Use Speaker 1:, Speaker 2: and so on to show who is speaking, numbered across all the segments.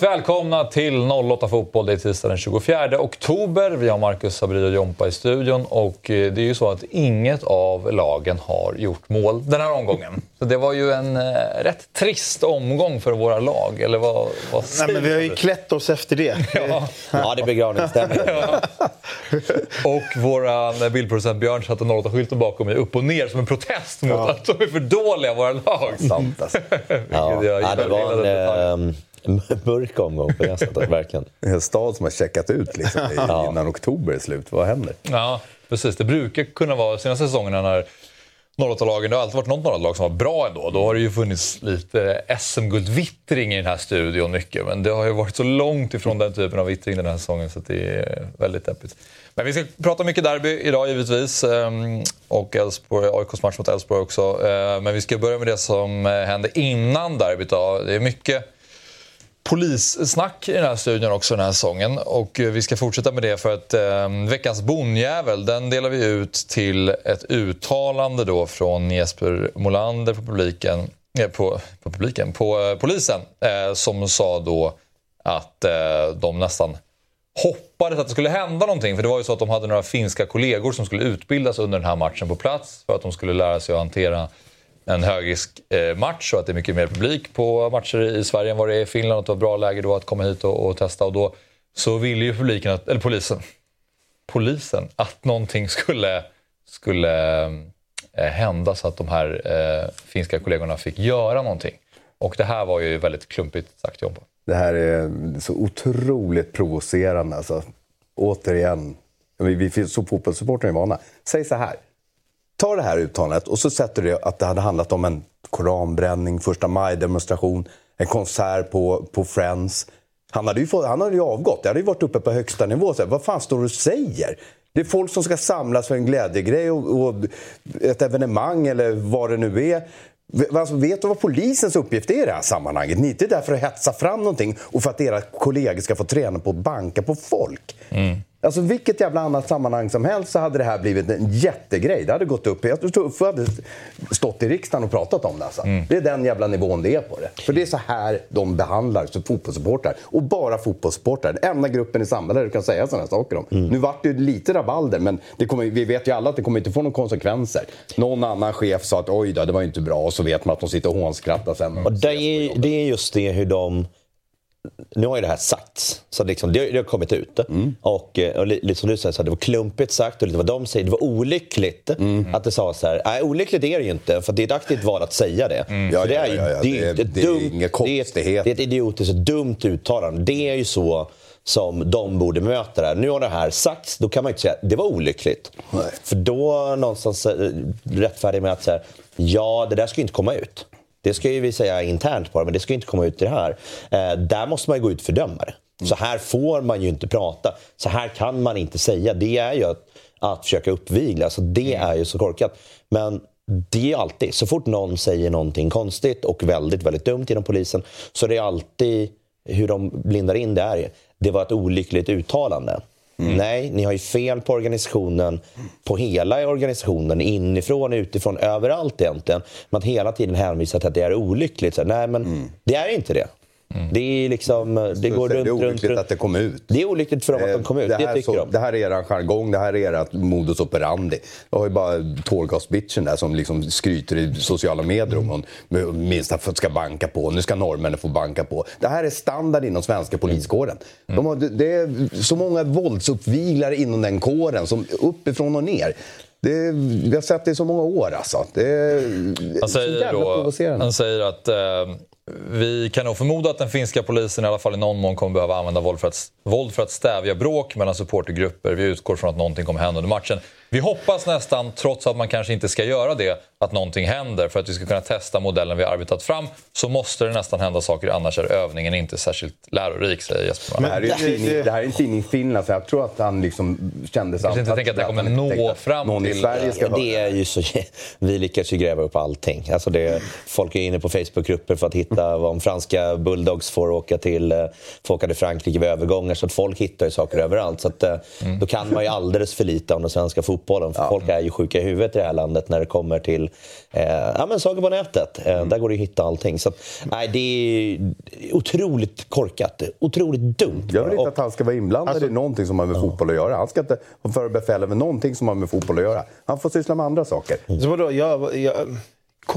Speaker 1: Varmt välkomna till 08 Fotboll. Det är tisdag den 24 oktober. Vi har Marcus Sabri och Jompa i studion. Och eh, det är ju så att inget av lagen har gjort mål den här omgången. Så det var ju en eh, rätt trist omgång för våra lag. Eller vad, vad
Speaker 2: Nej, men vi har ju klätt oss efter det.
Speaker 1: Ja.
Speaker 3: Ja, det är begravningsstämning.
Speaker 1: Ja. Och vår bildproducent Björn satte 08-skylten bakom mig upp och ner som en protest mot
Speaker 2: Ja.
Speaker 1: att de är för dåliga, våra lag.
Speaker 2: Sant alltså.
Speaker 3: Ja. Ja, det var en mörk omgång på det sättet, verkligen.
Speaker 4: En stad som har checkat ut liksom, innan oktober är slut. Vad händer?
Speaker 1: Ja, precis. Det brukar kunna vara senaste säsongerna när 08-lagen, det har alltid varit något 08-lag som var bra ändå. Då har det ju funnits lite SM-guldvittring i den här studion mycket. Men det har ju varit så långt ifrån den typen av vittring den här säsongen så att det är väldigt deppigt. Men vi ska prata mycket derby idag givetvis. ehm, Och AIKs match mot Elfsborg också. Eh, Men vi ska börja med det som eh, hände innan derbyt. då. Det är mycket polissnack i den här studion också den här säsongen. Och eh, vi ska fortsätta med det för att eh, veckans bonjävel den delar vi ut till ett uttalande då från Jesper Molander på publiken, eh, på, på, publiken, på eh, polisen eh, som sa då att eh, de nästan hoppades att det skulle hända någonting. För det var ju så att de hade några finska kollegor som skulle utbildas under den här matchen på plats för att de skulle lära sig att hantera en högrisk eh, match och att det är mycket mer publik på matcher i Sverige än vad det är i Finland. Och att det var bra läge då att komma hit och, och testa. Och då så ville ju publiken, att, eller polisen, polisen att någonting skulle, skulle eh, hända så att de här eh, finska kollegorna fick göra någonting. Och det här var ju väldigt klumpigt sagt jobb.
Speaker 4: Det här är så otroligt provocerande. Alltså. Återigen, vi, vi så fotbollssupportrar är vana. Säg så här. Ta det här uttalandet och så sätter du att det hade handlat om en koranbränning, första maj-demonstration, en konsert på, på Friends. Han hade, ju fått, han hade ju avgått. Det hade ju varit uppe på högsta nivå. Så här, vad fan står du och säger? Det är folk som ska samlas för en glädjegrej och, och ett evenemang eller vad det nu är. Alltså, vet du vad polisens uppgift är i det här sammanhanget? Ni är inte där för att hetsa fram någonting och för att era kollegor ska få träna på att banka på folk. Mm. Alltså vilket jävla annat sammanhang som helst så hade det här blivit en jättegrej. Det hade gått upp. Jag tror Uffe hade stått i riksdagen och pratat om det. Alltså. Det är den jävla nivån det är på det. För det är så här de behandlar så fotbollssupportrar. Och bara fotbollssupportrar. Den enda gruppen i samhället du kan säga sådana saker om. Nu vart det ju lite rabalder men det kommer, vi vet ju alla att det kommer inte få några konsekvenser. Någon annan chef sa att oj då, det var inte bra och så vet man att de sitter och hånskrattar sen.
Speaker 3: Och det är, det är just det hur de... Nu har ju det här sagts, så liksom, det, har, det har kommit ut. Och, eh, och li- lite som du säger, så det var klumpigt sagt och lite vad de säger. Det var olyckligt att det sa så här. Nej, olyckligt är det ju inte, för det är ett aktivt val att säga det.
Speaker 4: Ja,
Speaker 3: det
Speaker 4: ja,
Speaker 3: är ju
Speaker 4: ja, ja.
Speaker 3: det är ju
Speaker 4: Det det
Speaker 3: dumt-
Speaker 4: inga
Speaker 3: det är ett-. Det är ett idiotiskt dumt uttalande. Det är ju så som de borde möta det. Nu har det här sagts, då kan man ju inte säga det var olyckligt.
Speaker 4: Nej.
Speaker 3: För då någonstans eh, rättfärdig med att säga ja, det där ska ju inte komma ut. Det ska ju vi säga internt bara, men det ska ju inte komma ut i det här. Eh, där måste man ju gå ut och fördöma det. Så här får man ju inte prata. Så här kan man inte säga. Det är ju att, att försöka uppvigla. Så det är ju så korkat. Men det är alltid, så fort någon säger någonting konstigt och väldigt, väldigt dumt inom polisen så det är alltid hur de blindar in det är. Det var ett olyckligt uttalande. Nej, ni har ju fel på organisationen, på hela organisationen, inifrån, utifrån, överallt egentligen. Att hela tiden hänvisa till att det är olyckligt. Så, nej, men det är inte det. Det är liksom, det går
Speaker 4: det
Speaker 3: runt,
Speaker 4: är
Speaker 3: runt,
Speaker 4: olyckligt
Speaker 3: runt.
Speaker 4: att det kom ut.
Speaker 3: Det är olyckligt för dem att de kom ut, det,
Speaker 4: här
Speaker 3: tycker
Speaker 4: så,
Speaker 3: de.
Speaker 4: Det här är er jargong, det här är ert modus operandi. Jag har ju bara tårgasbitchen där som liksom skryter i sociala medier om hon med- minst att ska banka på. Nu ska norrmännen få banka på. Det här är standard inom svenska poliskåren. De har, det- det är så många våldsuppviglare inom den kåren, som uppifrån och ner. Det, vi har sett det i så många år alltså. Det är
Speaker 1: Han
Speaker 4: så jävla
Speaker 1: då,
Speaker 4: provocerande.
Speaker 1: han säger att eh, vi kan nog förmoda att den finska polisen i alla fall i någon mån kommer behöva använda våld för att, våld för att stävja bråk mellan supportergrupper. Vi utgår från att någonting kommer hända under matchen. Vi hoppas nästan, trots att man kanske inte ska göra det, att någonting händer. För att vi ska kunna testa modellen vi har arbetat fram så måste det nästan hända saker, annars är övningen inte särskilt lärorik, säger Jesper.
Speaker 4: Det här, är en tidning, det här är en tidning i Finland, så jag tror att han liksom kände sig...
Speaker 1: Kanske inte tänker att det kommer nå fram
Speaker 4: någon
Speaker 1: till-
Speaker 4: i Sverige ska
Speaker 3: Ja, det är ju så, vi lyckas ju gräva upp allting. Alltså det, folk är inne på Facebookgrupper för att hitta vad om franska bulldogs får åka till, eh, får åka till Frankrike vid övergångar. Så att folk hittar ju saker överallt. Så att, eh, Då kan man ju alldeles för lite om den svenska fotbollen fotbollen. För Folk är ju sjuka i huvudet i det här landet när det kommer till eh, ja, men saker på nätet. Eh, Där går det att hitta allting. Så, nej, det är otroligt korkat. Otroligt dumt.
Speaker 4: Jag vill inte
Speaker 3: Och-
Speaker 4: att han ska vara inblandad
Speaker 2: Alltså-
Speaker 4: i någonting som har med fotboll att göra. Han ska inte ha före befäl över någonting som har med fotboll att göra. Han får syssla med andra saker.
Speaker 2: Så vadå, jag, jag,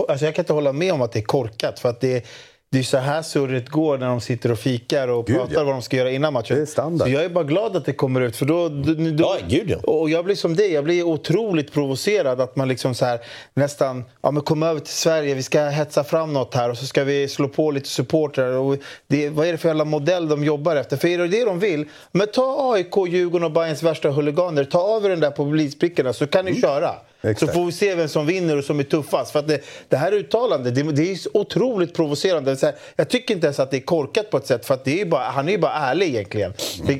Speaker 2: alltså jag kan inte hålla med om att det är korkat. För att det, det är så här surret går när de sitter och fikar och
Speaker 4: Gud,
Speaker 2: pratar
Speaker 4: ja.
Speaker 2: vad de ska göra innan matchen.
Speaker 4: Det är standard.
Speaker 2: Så jag är bara glad att det kommer ut. För då, då, då,
Speaker 3: Ja, gud, ja.
Speaker 2: Och jag blir som det, jag blir otroligt provocerad att man liksom så här nästan, ja men kom över till Sverige, vi ska hetsa fram något här och så ska vi slå på lite supportrar. Och det, vad är det för jävla modell de jobbar efter? För är det det de vill, men ta AIK, Djurgården och Bayerns värsta huliganer, ta av er den där publikbrickorna så kan ni köra.
Speaker 4: Exakt.
Speaker 2: Så får vi se vem som vinner och som är tuffast. För det, det här uttalandet, det, det är otroligt provocerande. Här, jag tycker inte ens att det är korkat på ett sätt, för det är bara, han är ju bara ärlig egentligen.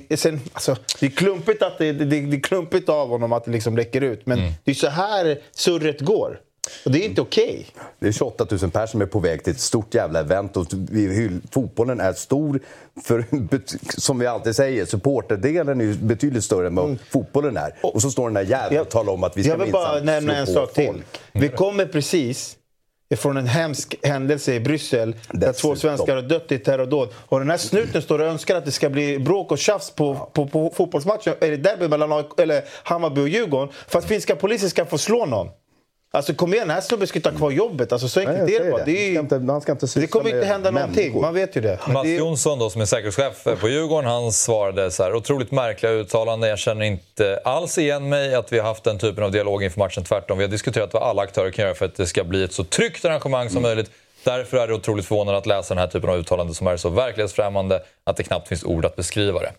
Speaker 2: Det, sen, alltså, det är klumpigt att det, det, det är klumpigt av honom att det liksom läcker ut, men det är så här surret går. Och det är inte okej.
Speaker 4: Det är 28 000 personer som är på väg till ett stort jävla event. Och fotbollen är stor, för, som vi alltid säger, supporterdelen är ju betydligt större än vad fotbollen är. Och så står den där jäveln och talar om att vi ska
Speaker 2: Jag vill bara
Speaker 4: minsann
Speaker 2: nämna
Speaker 4: slå
Speaker 2: en
Speaker 4: på
Speaker 2: sak till.
Speaker 4: folk.
Speaker 2: Vi kommer precis ifrån en hemsk händelse i Bryssel där två svenskar har dött i terrordåd. Och den här snuten står och önskar att det ska bli bråk och tjafs på, på, på fotbollsmatchen, eller derby mellan eller Hammarby och Djurgården för att finska polisen ska få slå någon. Alltså kom igen, den här snubben ska ha kvar jobbet. Alltså, så
Speaker 4: Nej,
Speaker 2: enkelt
Speaker 4: jag
Speaker 2: är det bara.
Speaker 4: det.
Speaker 2: Det, är,
Speaker 4: Han ska inte- ska inte
Speaker 2: det kommer inte hända någonting,
Speaker 4: människor.
Speaker 2: man vet ju det.
Speaker 1: Mats Jonsson då, som är säkerhetschef på Djurgården, han svarade så här. Otroligt märkliga uttalanden. Jag känner inte alls igen mig att vi har haft den typen av dialog inför matchen. Tvärtom, vi har diskuterat vad alla aktörer kan göra för att det ska bli ett så tryggt arrangemang som möjligt. Därför är det otroligt förvånande att läsa den här typen av uttalanden som är så verklighetsfrämmande att det knappt finns ord att beskriva det.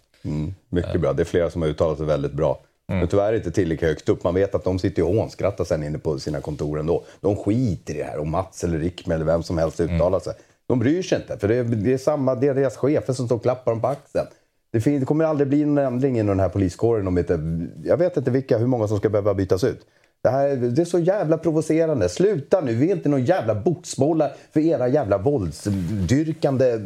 Speaker 4: Mycket bra. Det är flera som har uttalat sig väldigt bra. Men tyvärr inte tillräckligt högt upp. Man vet att de sitter och hånskrattar sen inne på sina kontor ändå. De skiter i det här. Om Mats eller Rickme eller vem som helst uttalar sig. De bryr sig inte. För det är, det är, samma, det är deras chefer som står och klappar dem på axeln. Det, fin- det kommer aldrig bli en ändring inom den här poliskåren om inte... Jag vet inte vilka, hur många som ska behöva bytas ut. Det, här, det är så jävla provocerande. Sluta nu, vi är inte någon jävla boxbollar för era jävla våldsdyrkande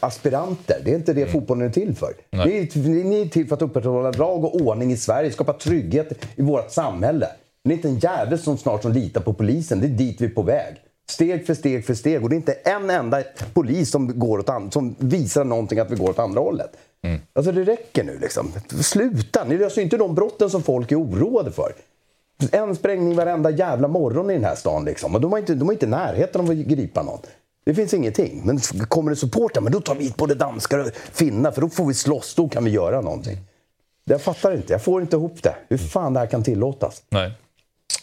Speaker 4: aspiranter. Det är inte det fotbollen är till för. Ni är, ni är till för att upprätthålla lag och ordning i Sverige, skapa trygghet i vårt samhälle. Det är inte en jävel som snart som litar på polisen. Det är dit vi är på väg. Steg för steg för steg. Och det är inte en enda polis som, går åt an- som visar någonting att vi går åt andra hållet. Alltså det räcker nu liksom. Sluta! Ni löser ju inte de brotten som folk är oroade för. En sprängning varenda jävla morgon i den här stan. Liksom. Och de, har inte, de har inte närheten av att gripa någon. Det finns ingenting. Men kommer det supportrar, men då tar vi hit både danskar och finnar för då får vi slåss. Då kan vi göra någonting. Jag fattar inte. Jag får inte ihop det. Hur fan det här kan tillåtas.
Speaker 1: Nej.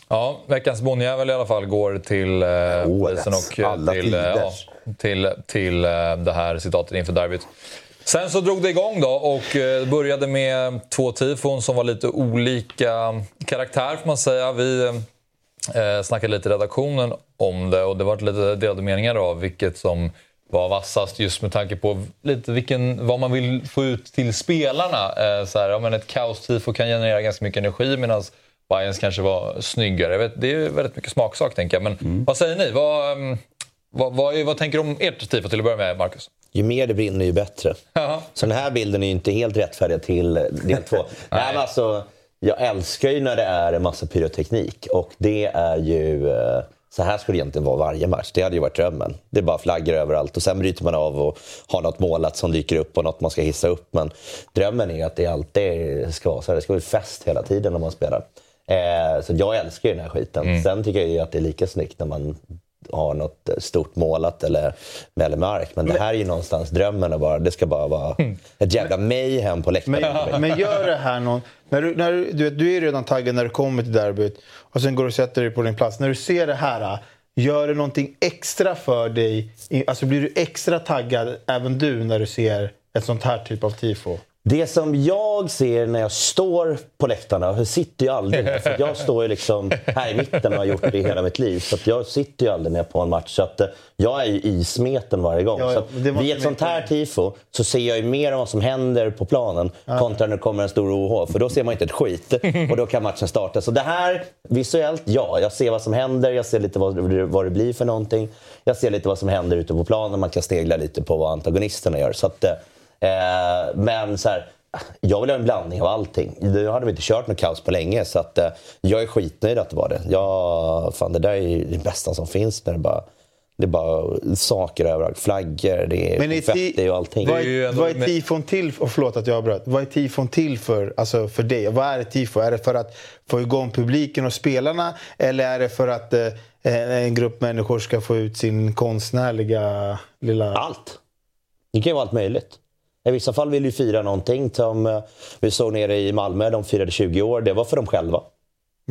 Speaker 1: Ja, veckans bonnjävel i alla fall går till eh, polisen och eh,
Speaker 4: Alla
Speaker 1: till, eh, ja, till, till eh, det här citatet inför derbyt. Sen så drog det igång då och eh, började med två tifon som var lite olika karaktär får man säga. Vi eh, snackade lite i redaktionen om det och det var lite delade meningar då vilket som var vassast just med tanke på lite vilken, vad man vill få ut till spelarna. Eh, så här, ja, men ett kaos-tifo kan generera ganska mycket energi medan Bayerns kanske var snyggare. Vet, det är väldigt mycket smaksak tänker jag. Men vad säger ni? Vad, mm, vad, vad, vad tänker du om ert tifo till att börja med, Marcus?
Speaker 3: Ju mer det brinner, ju bättre.
Speaker 1: Jaha.
Speaker 3: Så den här bilden är ju inte helt rättfärdig till del två. Nej, men alltså, jag älskar ju när det är en massa pyroteknik. Och det är ju... eh, Så här skulle det egentligen vara varje match. Det hade ju varit drömmen. Det är bara flaggor överallt och sen bryter man av och har något målat som dyker upp och något man ska hissa upp. Men drömmen är ju att det alltid ska vara så här. Det ska vara fest hela tiden när man spelar. Eh, så jag älskar ju den här skiten. Sen tycker jag ju att det är lika snyggt när man har något stort målat eller med mark. Men det här är ju någonstans drömmen. Och bara, det ska bara vara ett jävla mayhem på läktaren.
Speaker 2: Men, men gör det här någon... När du, när du, du, vet, du är redan taggad när du kommer till derbyt och sen går du och sätter dig på din plats. När du ser det här, gör det någonting extra för dig? Alltså blir du extra taggad, även du, när du ser ett sånt här typ av tifo?
Speaker 3: Det som jag ser när jag står på läktarna, jag sitter ju aldrig där, för jag står ju liksom här i mitten och har gjort det i hela mitt liv. Så jag sitter ju aldrig ner på en match. Så att eh, jag är ju i smeten varje gång.
Speaker 2: Ja, ja,
Speaker 3: så vid ett sånt här tifo så ser jag ju mer av vad som händer på planen kontra när det kommer en stor OH. För då ser man inte ett skit och då kan matchen starta. Så det här, visuellt, ja. Jag ser vad som händer, jag ser lite vad, det- vad det blir för någonting. Jag ser lite vad som händer ute på planen. Man kan snegla lite på vad antagonisterna gör. Så att, eh, men så här, jag vill ha en blandning av allting. Nu hade vi inte kört något kaos på länge så att, eh, jag är skitnöjd att det var det. Jag, fan, det där är det bästa som finns. När det, bara, det är bara saker överallt. Flaggor, det är konfetti
Speaker 2: ti-
Speaker 3: och allting.
Speaker 2: Vad
Speaker 1: Det är
Speaker 2: vad är tifon till och Förlåt att jag avbröt. Vad är tifon till för, alltså för dig? Vad är tifo? Är det för att få igång publiken och spelarna? Eller är det för att eh, en grupp människor ska få ut sin konstnärliga lilla...
Speaker 3: Allt. Det kan ju vara allt möjligt. I vissa fall vill ju fira någonting. Som eh, vi såg nere i Malmö, de firade 20 år. Det var för dem själva.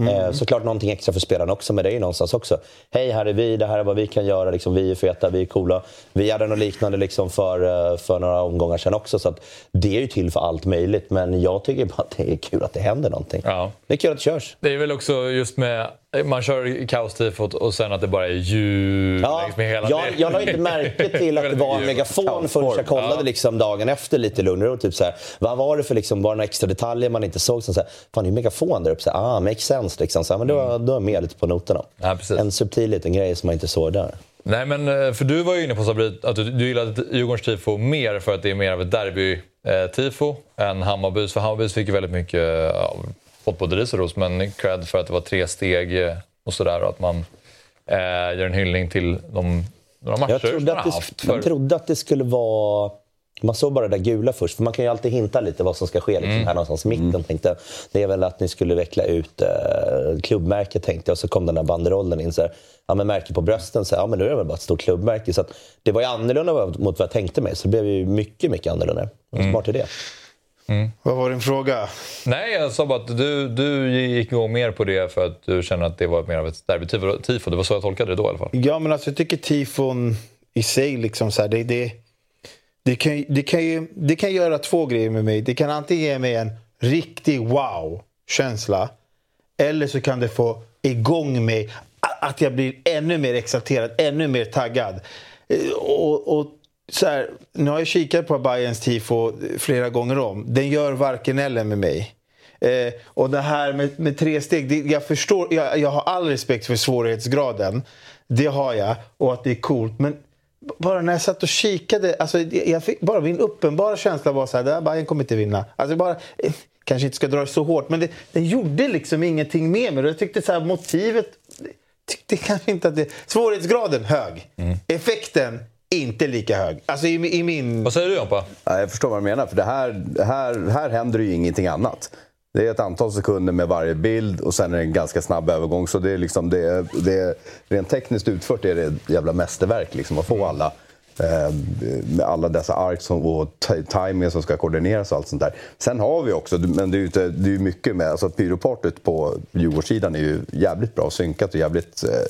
Speaker 3: Eh, såklart någonting extra för spelarna också, men det är någonstans också. Hej, här är vi, det här är vad vi kan göra. Liksom, vi är feta, vi är coola. Vi hade något liknande liksom, för, eh, för några omgångar sedan också. Så det är ju till för allt möjligt, men jag tycker bara att det är kul att det händer någonting.
Speaker 1: Ja.
Speaker 3: Det är kul att det körs.
Speaker 1: Det är väl också just med... Man kör kaostifot och sen att det bara är ljud
Speaker 3: Ja,
Speaker 1: längs med hela...
Speaker 3: jag, jag la inte märke till att det var en megafon förrän jag kollade liksom dagen efter lite lugnare. Och typ så här, vad var det för liksom, bara några extra detaljer man inte såg? Som så här, Fan, det är en megafon där uppe. Så här, ah, makes sense. Liksom. Så här, men då, då är jag med lite på noterna.
Speaker 1: Ja,
Speaker 3: en subtil liten grej som man inte såg där.
Speaker 1: Nej, men eh, för du var ju inne på Sabri, att du, du gillade Djurgårdens tifo mer för att det är mer av ett derby-tifo än Hammarbys. För Hammarbys fick ju väldigt mycket, ja, fått både ris och ros, men cred för att det var tre steg eh, och sådär. Och att man eh, gör en hyllning till de några matcher
Speaker 3: Jag trodde,
Speaker 1: man
Speaker 3: att det,
Speaker 1: haft.
Speaker 3: jag
Speaker 1: För,
Speaker 3: trodde att det skulle vara... Man såg bara det där gula först, för man kan ju alltid hinta lite vad som ska ske liksom, här någonstans i mitten. Tänkte. Det är väl att ni skulle veckla ut eh, klubbmärket tänkte jag, och så kom den där banderollen in. Så här, ja, men märke på brösten, så här, ja men nu är det väl bara ett stort klubbmärke. Så att, det var ju annorlunda mot vad jag tänkte mig, så det blev ju mycket, mycket annorlunda. Vad smart idé.
Speaker 2: Vad var din fråga?
Speaker 1: nej, jag sa bara att du, du gick igång mer på det för att du känner att det var mer av ett derby-tifo. Det var så jag tolkade det då i alla fall.
Speaker 2: Ja, men alltså jag tycker tifon i sig, liksom så här, det, det, det, kan, det, kan ju, det kan göra två grejer med mig. Det kan antingen ge mig en riktig wow-känsla. Eller så kan det få igång mig, att jag blir ännu mer exalterad, ännu mer taggad. Eh, Och, och så här, nu har jag kikat på Bayerns tifo flera gånger om. Den gör varken eller med mig. Eh, och det här med, med tre steg, det, jag förstår, jag, jag har all respekt för svårighetsgraden. Det har jag, och att det är coolt. Men bara när jag satt och kikade, alltså, jag fick, bara min uppenbara känsla var så här, det här Bayern kommer inte vinna. Alltså bara, eh, kanske inte ska dra det så hårt, men det, det gjorde liksom ingenting med mig. Jag tyckte så här, motivet, tyckte kanske inte att det... Svårighetsgraden hög. Effekten inte lika hög. Alltså i, i min...
Speaker 1: Vad säger du Jompa?
Speaker 4: Ja, jag förstår vad du menar, för det här, här, här händer ju ingenting annat. Det är ett antal sekunder med varje bild och sen är det en ganska snabb övergång. Så det är liksom, det är, det är, rent tekniskt utfört är det ett jävla mästerverk liksom, att få alla eh, med alla dessa ark som, och t- timing som ska koordineras och allt sånt där. Sen har vi också, men det är ju inte- det är ju mycket med, alltså pyropartyt på Djurgårdssidan är ju jävligt bra synkat och jävligt eh,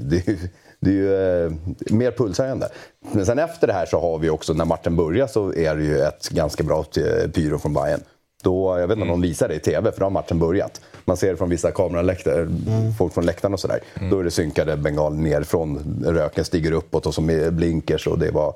Speaker 4: det är ju, det är ju eh, mer pulshöjande. Men sen efter det här så har vi också, när matchen börjar så är det ju ett ganska bra eh, pyro från Bayern. Då, jag vet inte om de visar det i TV, för då har matchen börjat. Man ser det från vissa kameraläktare, folk från läktaren och sådär. Då är det synkade bengal nerifrån, röken stiger uppåt och som är blinkers och det var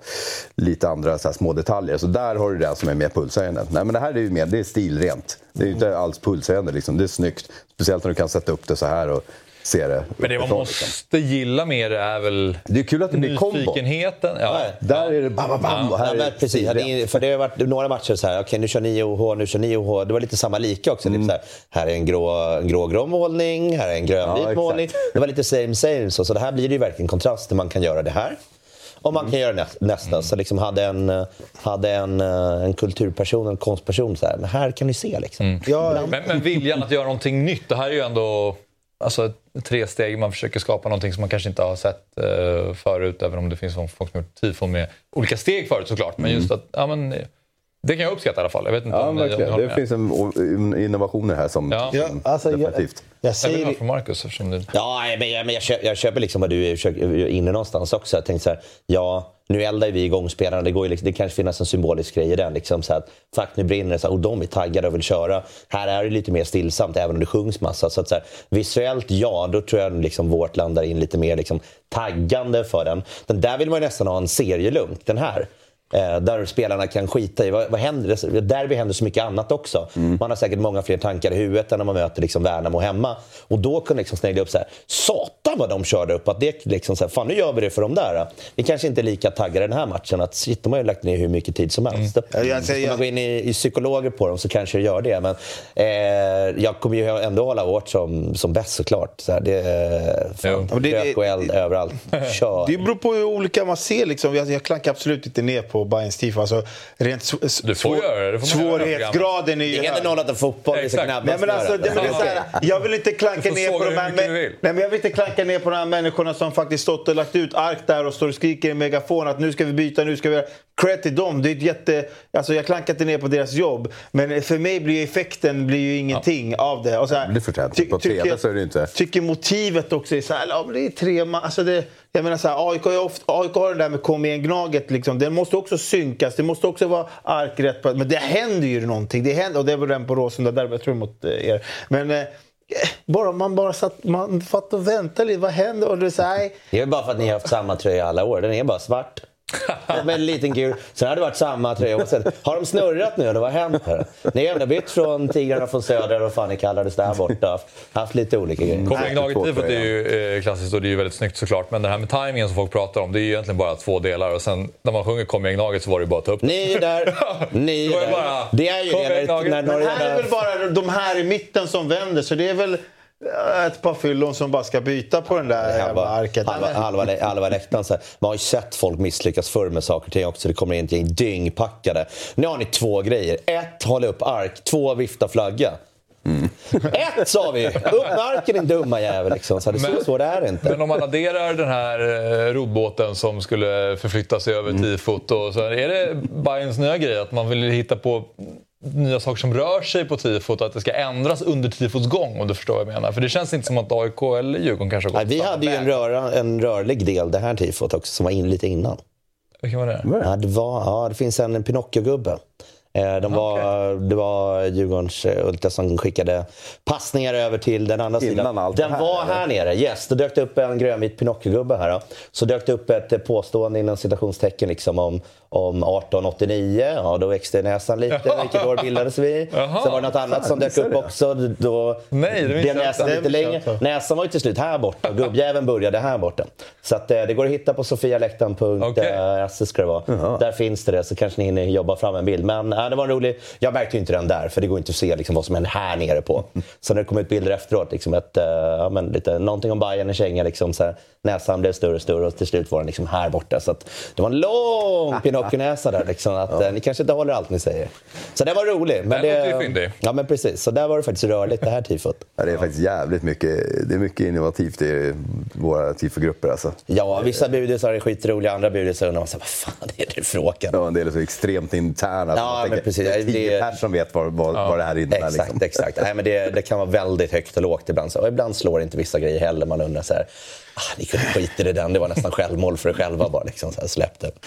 Speaker 4: lite andra så små detaljer. Så där har du det som är mer pulshöjande. Nej men det här är ju mer, det är stilrent. Det är ju inte alls pulshöjande liksom. Det är snyggt. Speciellt när du kan sätta upp det så här och se det
Speaker 1: Men det man
Speaker 4: uppifrån,
Speaker 1: måste
Speaker 4: liksom.
Speaker 1: gilla det är väl
Speaker 4: Det är kul att det blir
Speaker 1: nyfikenheten. Ja.
Speaker 4: Där är det bam, bam, bam, här
Speaker 3: Ja,
Speaker 4: är
Speaker 3: men
Speaker 4: det
Speaker 3: precis. Hade, för det har varit några matcher så här, okej nu kör ni OH, nu kör ni OH. Det var lite samma lika också. Typ så här, här är en grå, en grå-grå målning, här är en grönvit
Speaker 4: exakt.
Speaker 3: målning. Det var lite same same. Så, så det här blir det ju verkligen kontrast. där Man kan göra det här. Och man kan göra nä- nästa. Så liksom hade en, hade en, eh, en kulturperson, en konstperson så här, men här kan ni se liksom.
Speaker 2: Ja,
Speaker 1: Men, men viljan att göra någonting nytt. Det här är ju ändå alltså, tre steg. Man försöker skapa någonting som man kanske inte har sett eh, förut. Även om det finns folk som gjort tifon med olika steg förut såklart. Men just att, ja men... Det kan jag uppskatta i alla fall. Jag vet inte
Speaker 4: Ja,
Speaker 1: om ni, om ni
Speaker 4: Det
Speaker 1: med.
Speaker 4: finns en innovationer här som,
Speaker 1: Ja.
Speaker 4: som
Speaker 2: alltså, jag,
Speaker 4: definitivt.
Speaker 2: jag
Speaker 1: Jag vill
Speaker 2: säger
Speaker 1: höra från Marcus eftersom du...
Speaker 3: Ja, men jag, men jag, köper, jag köper liksom vad du är inne någonstans också. Jag tänkte så här, ja, nu eldar vi igång spelarna. Det, går ju, liksom, det kanske finns en symbolisk grej i den. Liksom, så att, fuck, nu brinner det. Så här, och de är taggade och vill köra. Här är det lite mer stillsamt, även om det sjungs massa. Så att, så här, visuellt, ja, då tror jag liksom, vårt landar in lite mer liksom, taggande för den. Den där vill man ju nästan ha en serielunk. Den här. Eh, där spelarna kan skita i vad, vad händer. Derby händer så mycket annat också.
Speaker 4: Mm.
Speaker 3: Man har säkert många fler tankar i huvudet än när man möter liksom Värnamo hemma. Och då kunde liksom snegla upp så här. Satan vad de körde upp! Att det liksom så här, fan nu gör vi det för dem där. Vi kanske inte är lika taggade den här matchen. Att shit, de har ju lagt ner hur mycket tid som helst.
Speaker 2: Ja, jag säger-
Speaker 3: Ska man gå in i, i psykologer på dem så kanske det gör det. Men eh, jag kommer ju ändå hålla hårt som, som bäst såklart. Så här, det
Speaker 1: Jo.
Speaker 3: fan,
Speaker 2: Ja, det-
Speaker 3: rök och eld överallt. Kör!
Speaker 2: Det beror på hur olika man ser. Liksom. Jag, jag klankar absolut inte ner på Bayerns tifo. Alltså, rent sv-
Speaker 1: Du får göra det, får
Speaker 2: svårighetsgraden är
Speaker 3: Det
Speaker 2: ju
Speaker 3: är
Speaker 2: hög.
Speaker 3: inte nollat fotboll, vi ska
Speaker 1: Exakt.
Speaker 2: Nej, men alltså, det, men det är så här, jag vill inte klanka ner på de här, men, nej, men jag vill inte klanka ner på de här människorna som faktiskt stått och lagt ut ark där och står och skriker i megafon att nu ska vi byta, nu ska vi... Cred till dem. Det är ett jätte... Alltså jag klankar inte ner på deras jobb. Men för mig blir ju effekten blir ju ingenting av det. Och så här,
Speaker 4: Det är förtjänt.
Speaker 2: ty-
Speaker 4: På
Speaker 2: tycker-
Speaker 4: TV så är det inte.
Speaker 2: tycker motivet också är så här, ja, men det är tre man, alltså det, Jag menar så här, AIK, är ofta, AIK har det där med kom igen-gnaget. Liksom. Den måste också synkas, det måste också vara arkrätt. På, men det händer ju någonting. Det händer, och det var den på Råsunda där, jag tror mot eh, er. Men eh, bara, man bara satt, man fatt och väntade lite. Vad händer? Och det är så här.
Speaker 3: Det är bara för att ni har haft samma tröja alla år. Den är bara svart. Med en liten gul. Sen har det varit samma tröja oavsett. Har de snurrat nu eller vad har hänt här? Ni har ändå bytt från Tigrarna från Söder och vad fan ni kallades där borta. Haft lite olika grejer.
Speaker 1: Copenhagen-tifot är ju eh, klassiskt och det är ju väldigt snyggt såklart. Men det här med timingen som folk pratar om, det är ju egentligen bara två delar. Och sen när man sjunger Gnaget så var det ju bara att ta upp det.
Speaker 3: Ni är där. Ni
Speaker 1: är
Speaker 3: där.
Speaker 1: bara,
Speaker 3: Det är ju det. När,
Speaker 1: Gnaget.
Speaker 3: när
Speaker 2: Men här är väl bara de här i mitten som vänder. Så det är väl ett par fyllon som bara ska byta på den där
Speaker 3: halva,
Speaker 2: arket.
Speaker 3: halva, halva, halva läktaren. Så här. Man har ju sett folk misslyckas förr med saker och ting också. Det kommer in ett gäng dyngpackade. Nu har ni två grejer. Ett, hålla upp ark. Två, vifta flagga. Ett sa vi! Upp med arken din dumma jävel. Liksom. Så det är så svårt är det inte.
Speaker 1: Men om man adderar den här eh, roddbåten som skulle förflytta sig över tifot. Och så är det Bayerns nya grej att man vill hitta på nya saker som rör sig på tifot och att det ska ändras under tifots gång om du förstår vad jag menar. För det känns inte som att AIK eller Djurgården kanske har gått
Speaker 3: Nej, vi hade ju en, röra, en rörlig del det här tifot också som var in lite innan.
Speaker 1: Vilken var det?
Speaker 3: Ja, det, var, ja, det finns en Pinocchio-gubbe. Eh, De var, Det var Djurgårdens eh, Ultra som skickade passningar över till den andra
Speaker 4: Innan
Speaker 3: sidan.
Speaker 4: allt
Speaker 3: Den
Speaker 4: här,
Speaker 3: var
Speaker 4: eller?
Speaker 3: här nere, yes. Då dök det upp en grönvit Pinocchio-gubbe här. Då. Så dök det upp ett påstående inom citationstecken liksom om, om 1889. Ja, då växte näsan lite. Vilket år bildades vi?
Speaker 1: Jaha.
Speaker 3: Sen var det något annat som dök upp
Speaker 4: det.
Speaker 3: också. Då
Speaker 1: Nej, det
Speaker 3: blev näsan
Speaker 2: inte.
Speaker 3: lite längre. Näsan var ju till slut här borta och gubbjäveln började här borta. Så att, eh, det går att hitta på sofialäktaren.se
Speaker 1: Okej.
Speaker 3: ska det vara. Där finns det det, så kanske ni hinner jobba fram en bild. Men äh, det var en rolig... Jag märkte ju inte den där, för det går inte att se liksom, vad som händer här nere på. Så när det kom ut bilder efteråt, liksom, ett, eh, ja, men lite, någonting om Bayern en känga. Liksom, så här, näsan blev större och större och till slut var den liksom här borta. Så att, det var en lång Pinocchio-näsa där. Liksom, att, eh, ni kanske inte håller allt ni säger. Så det var roligt. Men
Speaker 1: ju fyndig.
Speaker 3: Ja, men precis. Så där var det faktiskt rörligt, det här tifot.
Speaker 4: Ja, det är faktiskt jävligt mycket, det är mycket innovativt i våra tifogrupper. Alltså.
Speaker 3: Ja, vissa budisar är skitroliga, andra budisar undrar man så vad fan är det för fråga?
Speaker 4: Ja, en del är så extremt interna.
Speaker 3: Ja, men
Speaker 4: tänker,
Speaker 3: precis.
Speaker 4: Det är tio
Speaker 3: Det-
Speaker 4: personer som vet vad, vad, vad det här innebär.
Speaker 3: Exakt,
Speaker 4: liksom.
Speaker 3: exakt. Nej, men det, det kan vara väldigt högt och lågt ibland. Så, och ibland slår inte vissa grejer heller. Man undrar så här, ah, ni kunde skita i den. Det var nästan självmål för er själva bara. Liksom, så här, släpp det.
Speaker 5: Ett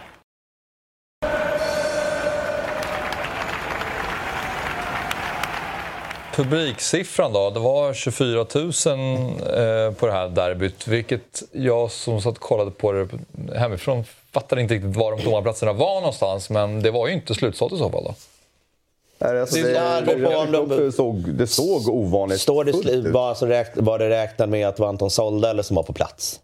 Speaker 1: Publiksiffran då? Det var 24 000 eh, på det här derbyt. Vilket jag som satt och kollade på det hemifrån fattade inte riktigt var de tomma platserna var någonstans. Men det var ju inte slutsålt i så fall då.
Speaker 4: Nej, alltså,
Speaker 3: Det
Speaker 4: såg, det såg ovanligt
Speaker 3: Står det
Speaker 4: fullt
Speaker 3: slut,
Speaker 4: ut.
Speaker 3: bara så räkn, var det räknat med att det var Anton sålde eller som var på plats?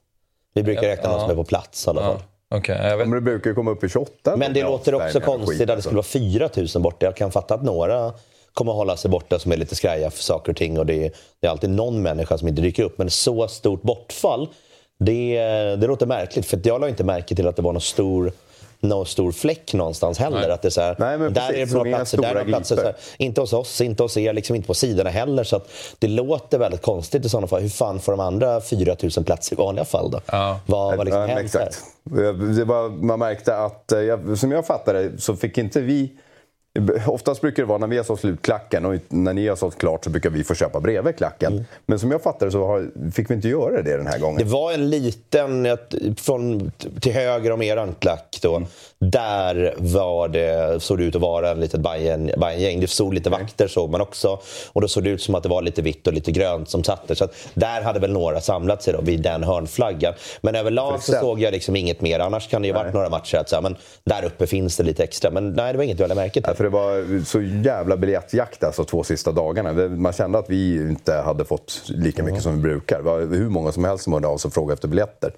Speaker 3: Vi brukar räkna någon som är på plats i alla fall.
Speaker 1: Okej, jag vet
Speaker 4: Men det brukar ju komma upp i 28.
Speaker 3: Men det låter också konstigt att det skulle vara 4 000 borta. Jag kan fatta att några kommer att hålla sig borta som är lite skraja för saker och ting. Och det, är, det är alltid någon människa som inte dyker upp. Men så stort bortfall, det, det låter märkligt. För jag la inte märke till att det var någon stor någon stor fläck någonstans heller.
Speaker 1: Nej.
Speaker 3: Att det är så här,
Speaker 4: Nej, men
Speaker 3: där
Speaker 4: precis.
Speaker 3: är det några platser, där är några platser. Här, inte hos oss, inte hos er, liksom inte på sidorna heller. Så att det låter väldigt konstigt i sådana fall. Hur fan får de andra 4 000 platser i vanliga fall då?
Speaker 1: Ja.
Speaker 3: Vad, vad liksom
Speaker 4: Ja, men
Speaker 3: hänt där?
Speaker 4: exakt. Det var, man märkte att, eh, jag, som jag fattade så fick inte vi... Oftast brukar det vara när vi har sålt slut klacken och när ni har sålt klart så brukar vi få köpa bredvid klacken.
Speaker 3: Mm.
Speaker 4: Men som jag fattade så har, fick vi inte göra det den här gången.
Speaker 3: Det var en liten, ett- från, till höger om eran klack då. Där var det, såg det ut att vara en litet Bayern- Bayern-gäng. Det stod lite vakter såg man också. Och då såg det ut som att det var lite vitt och lite grönt som satt där. Så där hade väl några samlat sig då vid den hörnflaggan. Men överlag så såg jag liksom inget mer. Annars kan det ju varit några matcher att säga, men där uppe finns det lite extra. Men nej, det var inget jag lade märke till.
Speaker 4: Ja, för det var så jävla biljettjakt alltså två sista dagarna. Man kände att vi inte hade fått lika mycket som vi brukar. Det var hur många som helst som hörde av sig och frågade efter biljetter.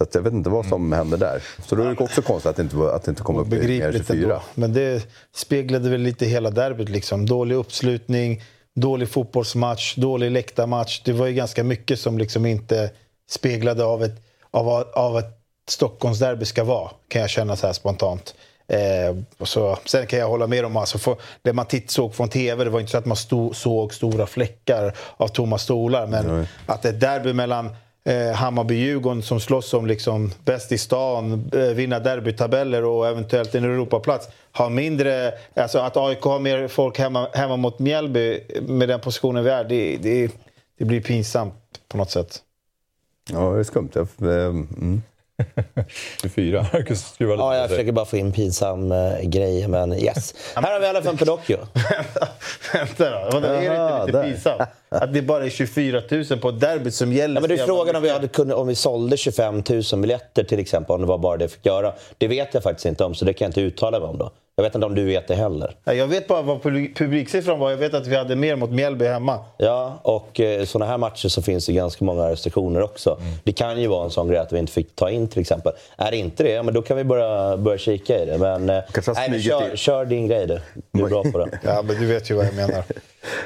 Speaker 4: Så jag vet inte vad som hände där. Så då är det också konstigt att det inte, att det inte kom upp i mer än
Speaker 2: Begripligt
Speaker 4: 24.
Speaker 2: ändå. Men det speglade väl lite hela derbyt. Liksom. Dålig uppslutning, dålig fotbollsmatch, dålig läktarmatch. Det var ju ganska mycket som liksom inte speglade av ett, av, av ett Stockholmsderby ska vara, kan jag känna så här spontant. Eh, och så, sen kan jag hålla med om alltså, för, det man titt såg från tv, det var inte så att man sto, såg stora fläckar av tomma stolar. Men att ett derby mellan eh, Hammarby-Djurgården som slåss om liksom bäst i stan, eh, vinna derbytabeller och eventuellt en Europaplats. Har mindre, alltså att AIK har mer folk hemma, hemma mot Mjällby med den positionen vi är, det, det, det blir pinsamt på något sätt.
Speaker 4: Ja, det är skumt. Jag, eh, mm. 24.
Speaker 1: Marcus skruvar lite
Speaker 3: Ja, jag försöker bara få in pinsam eh, grej, men yes. Här har vi i alla fall Pinocchio.
Speaker 2: Vänta då, vadå, är det
Speaker 4: Aha,
Speaker 2: inte lite
Speaker 4: där.
Speaker 2: pinsamt? Att det bara är 24 000 på ett derby som gäller
Speaker 3: Ja, men det är frågan om vi, hade kunnat, om vi sålde 25 000 biljetter till exempel, om det var bara det vi fick göra. Det vet jag faktiskt inte om, så det kan jag inte uttala mig om då. Jag vet inte om du vet det heller.
Speaker 2: Ja, Jag vet bara vad publi- publiksiffran var. Jag vet att vi hade mer mot Mjällby hemma.
Speaker 3: Ja, och eh, sådana här matcher så finns det ganska många restriktioner också. Det kan ju vara en sån grej att vi inte fick ta in till exempel. Är det inte det, ja, men då kan vi börja, börja kika i det. Men, eh, nej, men kör, kör din grej du. Du är bra på det.
Speaker 2: Ja, men du vet ju vad jag menar.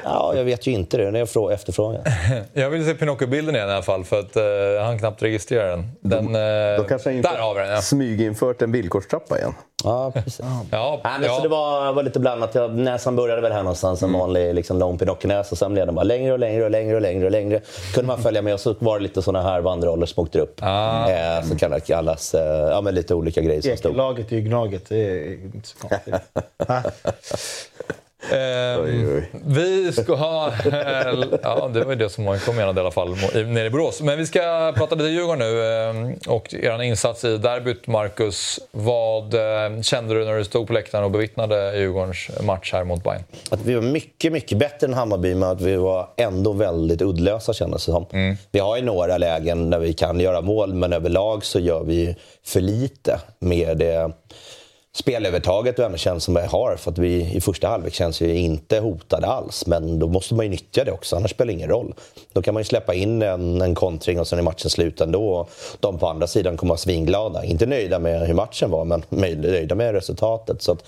Speaker 3: Ja, jag vet ju inte det. Det är efterfrågan.
Speaker 1: Jag vill se Pinocchio-bilden igen i alla fall för att uh, han knappt registrerar den. den eh,
Speaker 4: Då kanske han
Speaker 1: där har vi den ja.
Speaker 4: smyginfört en villkorstrappa igen.
Speaker 3: Ja, precis.
Speaker 1: ja,
Speaker 3: Nej, men
Speaker 1: ja.
Speaker 3: så det var, var lite blandat. Jag, näsan började väl här någonstans, en vanlig liksom, lång Pinocchio-näsa. Sen blev den bara längre och längre och längre och längre. och längre. Kunde man följa med och så var det lite såna här vandroller som åkte upp.
Speaker 1: Ah.
Speaker 3: Eh, så kan det kallas eh, ja, men lite olika grejer som stod.
Speaker 2: Ekelaget är ju Gnaget. Det är inte så konstigt.
Speaker 1: Ehm,
Speaker 4: Oj, oj.
Speaker 1: Vi ska ha... ja, det var ju det som AIK menade i alla fall nere i Borås. Men vi ska prata lite Djurgården nu ehm, och er insats i derbyt, Marcus. Vad eh, kände du när du stod på läktaren och bevittnade Djurgårdens match här mot Bayern?
Speaker 3: Att vi var mycket, mycket bättre än Hammarby, men att vi var ändå väldigt uddlösa kändes det som. Vi har ju några lägen där vi kan göra mål, men överlag så gör vi för lite med det spelövertaget och ändå känns som vi har. För att vi i första halvlek känns ju inte hotade alls. Men då måste man ju nyttja det också, annars spelar det ingen roll. Då kan man ju släppa in en, en kontring och sen är matchen slut ändå. Och de på andra sidan kommer vara svinglada. Inte nöjda med hur matchen var, men nöjda med resultatet. Så att,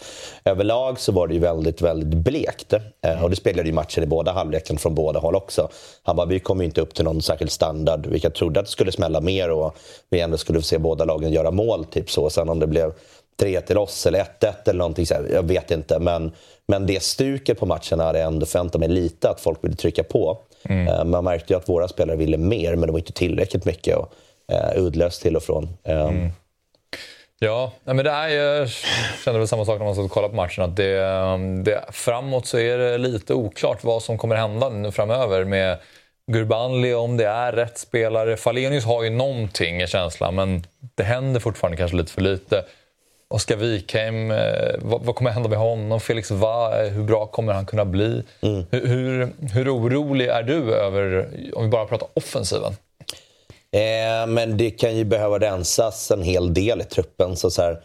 Speaker 3: överlag så var det ju väldigt, väldigt blekt. Eh, och det speglade ju matchen i båda halvleken från båda håll också. Hammarby kom ju inte upp till någon särskild standard, vilket jag trodde att det skulle smälla mer och vi ändå skulle få se båda lagen göra mål. Typ så. Sen om det blev 3 till oss eller 1-1 eller någonting jag vet inte. Men, men det stuket på matchen hade jag ändå förväntat mig lite att folk ville trycka på. Eh, Man märkte ju att våra spelare ville mer, men det var inte tillräckligt mycket. Och, eh, uddlöst till och från. Eh,
Speaker 1: Ja, nej, men det är, jag kände väl samma sak när man satt och kollade på matchen. Att det, det, framåt så är det lite oklart vad som kommer hända nu framöver med Gurbanli, om det är rätt spelare. Falenius har ju någonting i känslan, men det händer fortfarande kanske lite för lite. Oskar Wikheim, eh, vad, vad kommer hända med honom? Felix Va, eh, hur bra kommer han kunna bli? Hur, hur, hur orolig är du över, om vi bara pratar offensiven?
Speaker 3: Eh, men det kan ju behöva rensas en hel del i truppen. Så så här,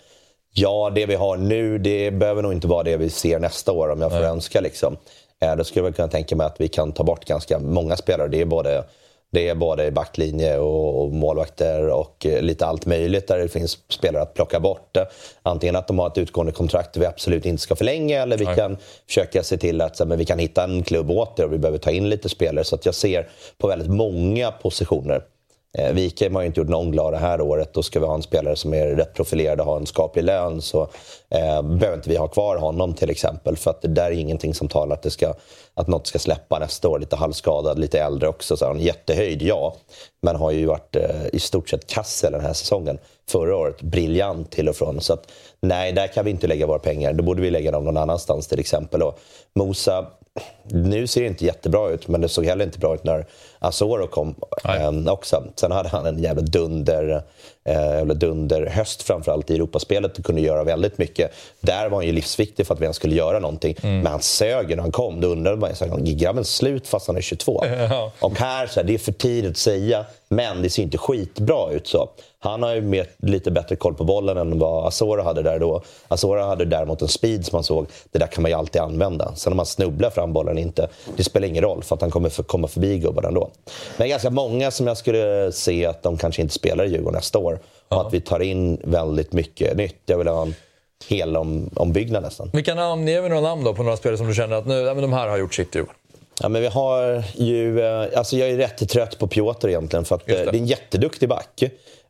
Speaker 3: ja, det vi har nu, det behöver nog inte vara det vi ser nästa år om jag får önska. Liksom. Eh, då skulle jag kunna tänka mig att vi kan ta bort ganska många spelare. Det är både, det är både backlinje och, och målvakter och eh, lite allt möjligt där det finns spelare att plocka bort. Antingen att de har ett utgående kontrakt vi absolut inte ska förlänga eller vi
Speaker 1: Nej.
Speaker 3: kan försöka se till att så, men vi kan hitta en klubb åt det och vi behöver ta in lite spelare. Så att jag ser på väldigt många positioner Eh, Wikheim har ju inte gjort någon glad det här året. Då ska vi ha en spelare som är rätt profilerad och har en skaplig lön. Så eh, behöver inte vi ha kvar honom till exempel. För att det där är ingenting som talar att, det ska, att något ska släppa nästa år. Lite halvskadad, lite äldre också. Så han jättehöjd, ja. Men har ju varit eh, i stort sett kass den här säsongen. Förra året briljant till och från. Så att, nej, där kan vi inte lägga våra pengar. Då borde vi lägga dem någon annanstans till exempel. Och Mosa, nu ser det inte jättebra ut, men det såg heller inte bra ut när Asoro kom eh, också. Sen hade han en jävla dunder, eh, dunder höst framförallt i Europaspelet och kunde göra väldigt mycket. Där var han ju livsviktig för att vi ens skulle göra någonting.
Speaker 1: Mm.
Speaker 3: Men han sög när han kom. Då undrade man ju, grabben slut fast han är 22?
Speaker 1: Ja.
Speaker 3: Och här, så här, det är för tidigt att säga, men det ser inte skitbra ut. så. Han har ju mer, lite bättre koll på bollen än vad Asora hade där då. Asora hade däremot en speed som man såg, det där kan man ju alltid använda. Sen om man snubblar fram bollen inte, det spelar ingen roll för att han kommer för, komma förbi gubbarna ändå. Men ganska många som jag skulle se att de kanske inte spelar i Djurgården nästa år. Och att vi tar in väldigt mycket nytt. Jag vill ha en hel om, ombyggnad nästan.
Speaker 1: Vilka namn, ge mig några namn då på några spelare som du känner att nu, ja, men de här har gjort sitt i Djurgården.
Speaker 3: Ja, men vi har ju, eh, alltså jag är rätt trött på Piotr egentligen för att
Speaker 1: Just
Speaker 3: det.
Speaker 1: det.
Speaker 3: är en jätteduktig back.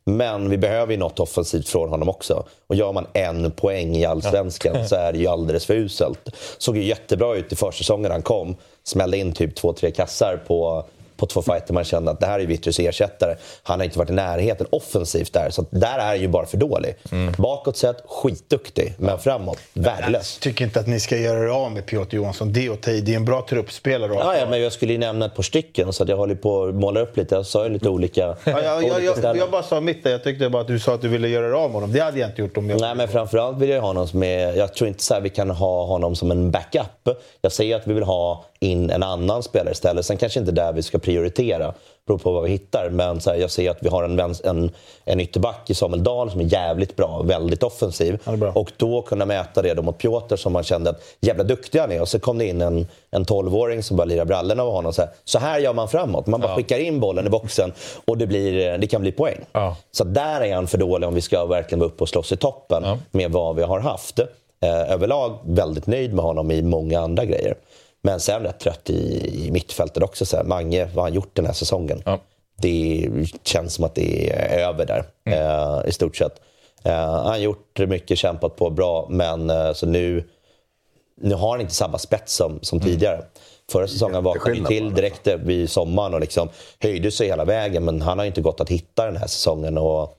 Speaker 3: Men vi behöver ju något offensivt från honom också. Och gör man en poäng i Allsvenskan så är det ju alldeles för uselt. Såg ju jättebra ut i försäsongen han kom. Smällde in typ två, tre kassar på, på två fighter. Man kände att det här är Vittrus ersättare. Han har inte varit i närheten offensivt där. Så där är han ju bara för dålig. Bakåt sett, skitduktig. Men framåt, värdelös.
Speaker 2: Jag tycker inte att ni ska göra er av med Piotr Johansson. Det i. Det är en bra truppspelare.
Speaker 3: Ja, ja, men jag skulle ju nämna ett par stycken så jag håller på att måla upp lite. Jag sa ju lite olika,
Speaker 2: Ja, jag,
Speaker 3: olika
Speaker 2: jag, jag bara sa mitt där. Jag tyckte bara att du sa att du ville göra er av med honom. Det hade jag inte gjort om jag...
Speaker 3: Nej, men framförallt vill jag ha honom som är... Jag tror inte så här vi kan ha honom som en backup. Jag säger att vi vill ha in en annan spelare istället. Sen kanske inte där vi ska prioritera. Beror på vad vi hittar. Men så här, jag ser att vi har en, en, en ytterback i Samuel Dahl som är jävligt bra. Väldigt offensiv.
Speaker 2: Bra.
Speaker 3: Och då kunna mäta det då mot Piotr som man kände att jävla duktig han är. Och så kom det in en, en 12-åring som bara lirar brallorna av honom. Så här, så här gör man framåt. Man bara
Speaker 1: Ja.
Speaker 3: skickar in bollen i boxen och det, blir, det kan bli poäng.
Speaker 1: Ja.
Speaker 3: Så där är han för dålig om vi ska verkligen vara uppe och slåss i toppen
Speaker 1: Ja.
Speaker 3: med vad vi har haft. Eh, överlag väldigt nöjd med honom i många andra grejer. Men sen rätt trött i, i mittfältet också. Så här, Mange, vad har han gjort den här säsongen?
Speaker 1: Ja.
Speaker 3: Det känns som att det är över där eh, i stort sett. Eh, han har gjort mycket, kämpat på bra, men eh, så nu, nu har han inte samma spets som, som tidigare. Förra säsongen vaknade han till direkt vid sommaren och liksom höjde sig hela vägen, men han har inte gått att hitta den här säsongen. Och,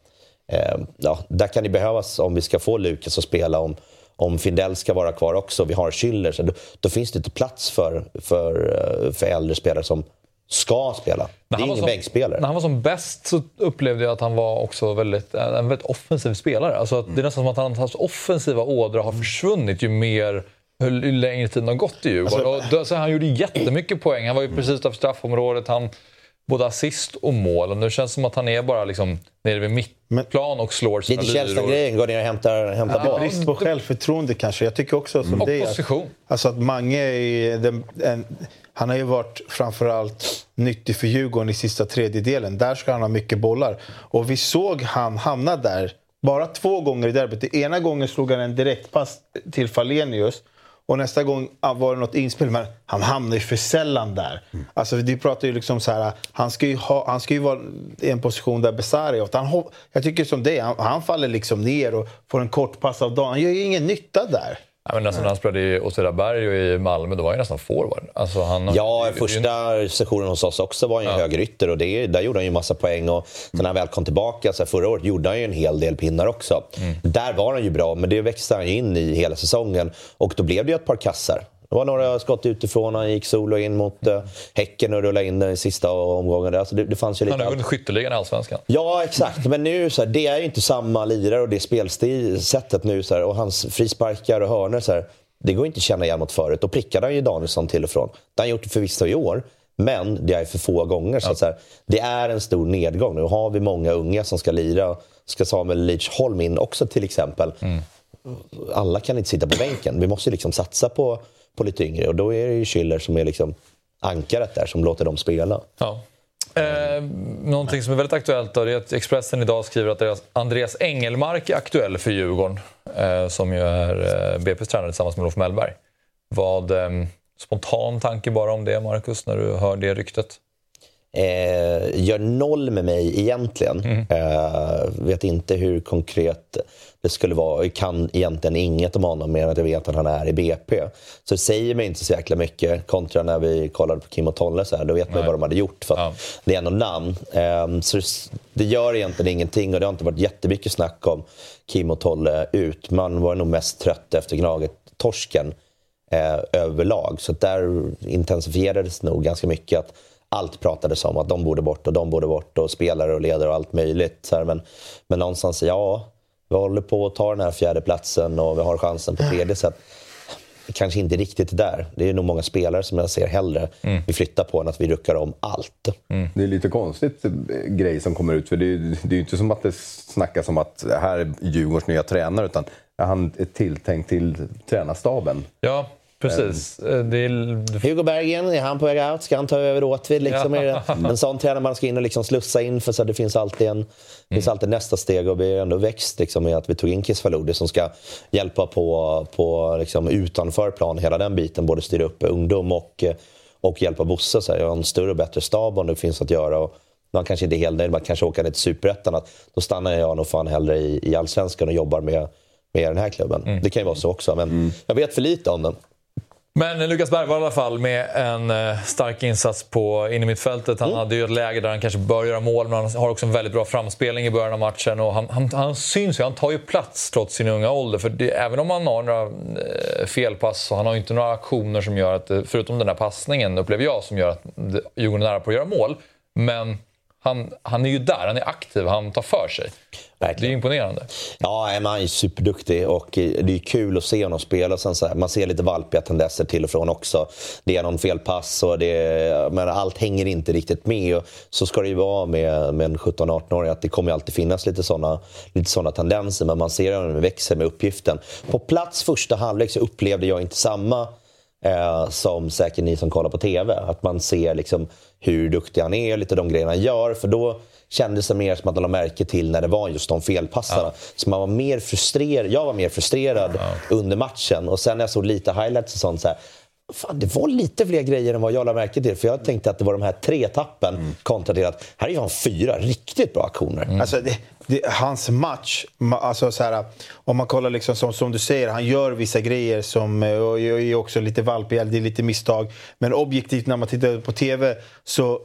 Speaker 3: eh, ja, där kan det behövas om vi ska få Lukas att spela, om, om Findell ska vara kvar också, vi har Schüller, så då, då finns det inte plats för, för, eh, för äldre spelare som ska spela. Det är ingen bänkspelare.
Speaker 1: När han var som bäst så upplevde jag att han var också väldigt, en väldigt offensiv spelare. Alltså att Det är nästan som att han- hans offensiva ådra har försvunnit ju mer hur längre tiden har gått i Djurgården. och då, så han gjorde jättemycket poäng. Han var ju precis utanför straffområdet. Han både assist och mål. Och nu känns det som att han är bara liksom nere vid mittplan och slår sina
Speaker 3: Lite
Speaker 1: lyror.
Speaker 3: Källström-grejen, går ner och hämtar, hämtar boll.
Speaker 2: Brist på självförtroende kanske. Jag tycker också som
Speaker 1: Och
Speaker 2: det.
Speaker 1: position.
Speaker 2: Alltså att Mange är den, en, han har ju varit framförallt nyttig för Djurgården i sista tredjedelen. Där ska han ha mycket bollar. Och vi såg han hamna där bara två gånger i derbyt. Den ena gången slog han en direktpass till Falenius. Och nästa gång ah, var det något inspel, men han hamnar ju för sällan där. Alltså, vi pratar ju liksom så här, han ska ju, ha, han ska ju vara i en position där Besara är. Han, jag tycker som det, han, han faller liksom ner och får en kort pass av dagen. Han gör ju ingen nytta där.
Speaker 1: Ja, men nästan när han spelade i Åtvidaberg och i Malmö, då var han ju nästan forward. Alltså han,
Speaker 3: Ja,
Speaker 1: det- det-
Speaker 3: första sessionen hos oss också var han ju
Speaker 1: Ja.
Speaker 3: högerytter och det, där gjorde han ju massa poäng. Och sen när han väl kom tillbaka så här, förra året gjorde han ju en hel del pinnar också.
Speaker 1: Mm.
Speaker 3: Där var han ju bra, men det växte han ju in i hela säsongen. Och då blev det ju ett par kassar. Det var några skott utifrån, han gick solo in mot uh, Häcken och rullade in den i sista omgången. Alltså det, det fanns ju lite
Speaker 1: han har vunnit skytteligan i Allsvenskan.
Speaker 3: Ja, exakt. Men nu så här, det är ju inte samma lirare och det spelsättet nu. Så här, och hans frisparkar och hörnor, så här, det går inte att känna igen mot förut. Då prickade han ju Danielsson till och från. Det har han gjort förvisso i år, men det är för få gånger. Så, att, så här, det är en stor nedgång. Nu har vi många unga som ska lira. Ska Samuel Lidsholm in också till exempel. Alla kan inte sitta på bänken. Vi måste liksom satsa på, på lite yngre. Och då är det ju Schiller som är liksom ankaret där, som låter dem spela.
Speaker 1: Ja. Eh, någonting som är väldigt aktuellt då, det är att Expressen idag skriver att deras Andreas Engelmark är aktuell för Djurgården. Eh, som ju är eh, BP's tränare tillsammans med Olof Mellberg. Vad eh, spontan tanke bara om det, Marcus, när du hör det ryktet?
Speaker 3: Eh, gör noll med mig egentligen. Eh, vet inte hur konkret det skulle vara. Jag kan egentligen inget om honom mer än att jag vet att han är i BP. Så det säger mig inte så jäkla mycket kontra när vi kollade på Kim och Tolle. Så här, då vet man ju vad de hade gjort. För
Speaker 1: Ja.
Speaker 3: Det är ändå namn. Eh, så det- gör egentligen ingenting och det har inte varit jättemycket snack om Kim och Tolle ut. Man var nog mest trött efter Gnaget-torsken eh, överlag. Så där intensifierades nog ganska mycket att allt pratades om att de borde bort och de borde bort och spelare och ledare och allt möjligt. Så här, men, men någonstans, ja, vi håller på att ta den här fjärde platsen och vi har chansen på tredje. Så att, kanske inte riktigt där. Det är nog många spelare som jag ser hellre vi flyttar på än att vi ruckar om allt.
Speaker 4: Det är lite konstigt eh, grej som kommer ut. För det är, det är ju inte som att det snackas om att det här är Djurgårdens nya tränare. Utan han är tilltänkt till tränarstaben.
Speaker 1: Ja, precis. Eh, Det är,
Speaker 3: Hugo Berggren, är han på väg out? Ska han ta över Åtvid? Liksom?
Speaker 1: Ja.
Speaker 3: En sån tränare man ska in och liksom slussa in för så att det finns alltid, en, det finns alltid nästa steg och vi har ändå växt liksom, med att vi tog in Faludi som ska hjälpa på, på liksom, utanför plan, hela den biten, både styra upp ungdom och, och hjälpa Bosse. Så här, jag har en större och bättre stab om det finns att göra. Och, man kanske inte är helt nöjd, man kanske åker ner till Superettan. att Då stannar jag nog fan hellre i, i Allsvenskan och jobbar med, med den här klubben. Det kan ju vara så också, men jag vet för lite om den.
Speaker 1: Men Lukas Bergvall i alla fall med en eh, stark insats på innermittfältet. Han hade ju ett läge där han kanske bör göra mål, men han har också en väldigt bra framspelning i början av matchen. Och han, han, han syns ju, han tar ju plats trots sin unga ålder. För det, även om han har några eh, felpass så han har ju inte några aktioner som gör att, eh, förutom den där passningen upplever jag, som gör att Djurgården är nära på att göra mål. Men han, han är ju där, han är aktiv, han tar för sig. Det är
Speaker 3: Verkligen.
Speaker 1: imponerande.
Speaker 3: Ja, men han är superduktig och eh, det är kul att se honom spela. Sen så här, man ser lite valpiga tendenser till och från också. Det är någon felpass och det, men allt hänger inte riktigt med. Och så ska det ju vara med, med en 17-18-åring, att det kommer alltid finnas lite sådana lite såna tendenser. Men man ser hur den växer med uppgiften. På plats första halvlek så upplevde jag inte samma eh, som säkert ni som kollar på TV. Att man ser liksom hur duktig han är och lite de grejerna han gör. För då kändes det mer som att man la märke till när det var just de felpassarna. Så man var mer frustrerad. Jag var mer frustrerad under matchen. Och sen när jag såg lite highlights och sånt så här, Fan, det var lite fler grejer än vad jag la märke till. För jag tänkte att det var de här tre tappen kontra till att här är han fyra riktigt bra aktioner.
Speaker 2: Alltså det, det, hans match, ma- alltså så här, om man kollar liksom som, som du säger, han gör vissa grejer som eh, och är också lite valpig, det är lite misstag. Men objektivt när man tittar på TV så,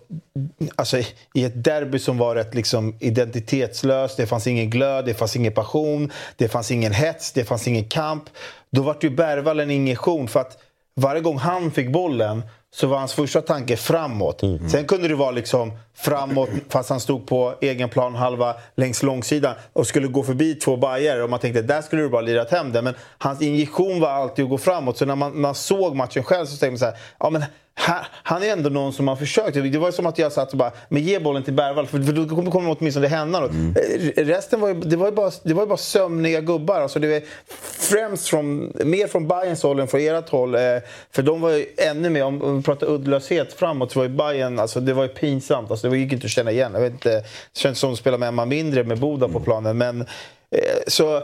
Speaker 2: alltså i ett derby som var rätt liksom identitetslöst, det fanns ingen glöd, det fanns ingen passion, det fanns ingen hets, det fanns ingen kamp. Då var ju Bergvall en injektion för att varje gång han fick bollen så var hans första tanke framåt. Sen kunde det vara liksom framåt fast han stod på egen plan halva längs långsidan och skulle gå förbi två bajer och man tänkte där skulle du bara lirat hem det. Men hans injektion var alltid att gå framåt. Så när man, man såg matchen själv så tänkte man så här, ja men här, han är ändå någon som har försökt. Det var som att jag satt och bara, men ge bollen till Bergvall för, för då kommer kommer åtminstone det hända något. Eh, Resten var ju, det var ju bara, det var bara sömniga gubbar. Alltså det var främst från, mer från Bayerns håll än från ert håll. Eh, För de var ju ännu mer, om om vi pratar uddlöshet framåt, så var ju Bayern, alltså det var ju pinsamt. Alltså det gick inte att känna igen. Jag vet inte, det känns som att spela med Emma mindre med Boda på planen. Men, eh, så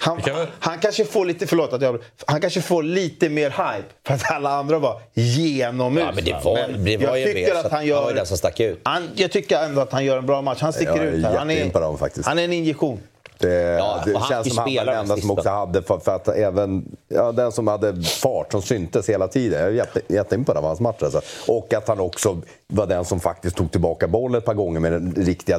Speaker 2: han,
Speaker 1: kan
Speaker 2: han kanske får lite, förlåt att jag Han kanske får lite mer hype för att alla andra var genomusla.
Speaker 3: Ja, men det var, det var
Speaker 2: jag
Speaker 3: ju
Speaker 2: tycker
Speaker 3: mer,
Speaker 2: att han gör...
Speaker 3: var den som stack ut.
Speaker 2: Han, jag tycker ändå att han gör en bra match. Han sticker
Speaker 4: Jag
Speaker 2: ut här. Han är, han är en injektion.
Speaker 4: Det,
Speaker 3: Ja,
Speaker 4: det känns som han var den enda som också hade, för, för att även ja, den som hade fart, som syntes hela tiden. Jag är jätte, jätteimpad av hans match. Alltså. Och att han också var den som faktiskt tog tillbaka bollen ett par gånger med den riktiga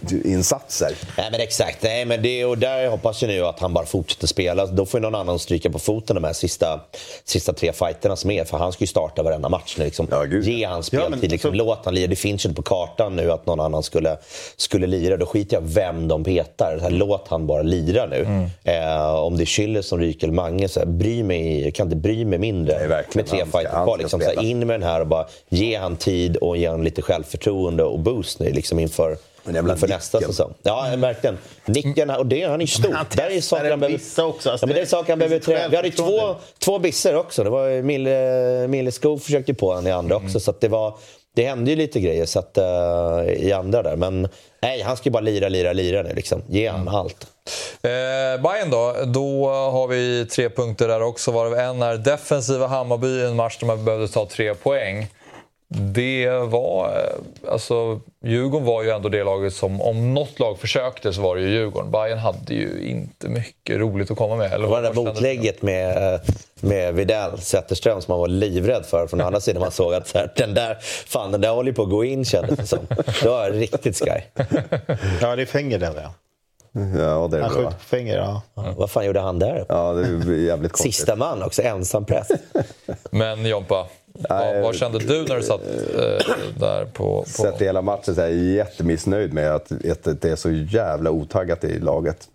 Speaker 4: derbyinsatser.
Speaker 3: Nej men exakt, Nej, men det, och där hoppas jag nu att han bara fortsätter spela. Då får ju någon annan stryka på foten de här sista, sista tre fighterna som är. För han ska ju starta varenda match nu. Liksom.
Speaker 4: Ja.
Speaker 3: Ge han speltid,
Speaker 2: Ja, men
Speaker 3: liksom,
Speaker 2: så-
Speaker 3: låt han lira. Det finns ju inte på kartan nu att någon annan skulle, skulle lira. Då skiter jag vem de petar. Så här, låt han bara lira nu.
Speaker 4: Mm.
Speaker 3: Eh, om det är Schüller som ryker eller Mange, så här, bry mig, jag kan inte bry mig mindre
Speaker 4: Nej,
Speaker 3: med tre fighter kvar. Liksom, så här,
Speaker 4: spela.
Speaker 3: in med den här och bara ge han tid och ge han lite självförtroende och boost nu liksom, inför,
Speaker 4: Men jävla
Speaker 3: inför nästa säsong. Ja, verkligen. Nicken, och det, han är ju stor.
Speaker 2: Han
Speaker 3: Där är saker han behöver...
Speaker 2: också, alltså
Speaker 3: ja, men det är saker han behöver träna. Vi hade ju två, två bisser också. Det var Mille, Mille Skog försökte på han i andra också. Så det var... Det hände ju lite grejer så att, eh, i andra där. Men nej, han ska ju bara lira, lira, lira nu. Liksom. Ge han allt.
Speaker 1: Eh, Bayern då, då har vi tre punkter där också. Varav en är defensiva Hammarby, en match där man behövde ta tre poäng. Det var... eh, Alltså, Djurgården var ju ändå det laget som... Om något lag försökte så var det ju Djurgården. Bayern hade ju inte mycket roligt att komma med. Eller
Speaker 3: Det var det där motlägget med, med Videll, Zetterström, som man var livrädd för. Från andra sidan man såg att så här, den där, fan, den där håller på att gå in kändes det som. Det var riktigt sky.
Speaker 2: Ja, det är Fenger där ja.
Speaker 4: Ja, det är
Speaker 2: Han skjuter på Fenger, ja.
Speaker 3: Vad fan gjorde han där?
Speaker 4: Ja, det är jävligt konstigt.
Speaker 3: Sista man också, ensam press.
Speaker 1: Men Jompa, vad, vad kände du när du satt eh, där på... på...
Speaker 4: Sett hela matchen så är jag jättemissnöjd med att, att det är så jävla otaggat i laget.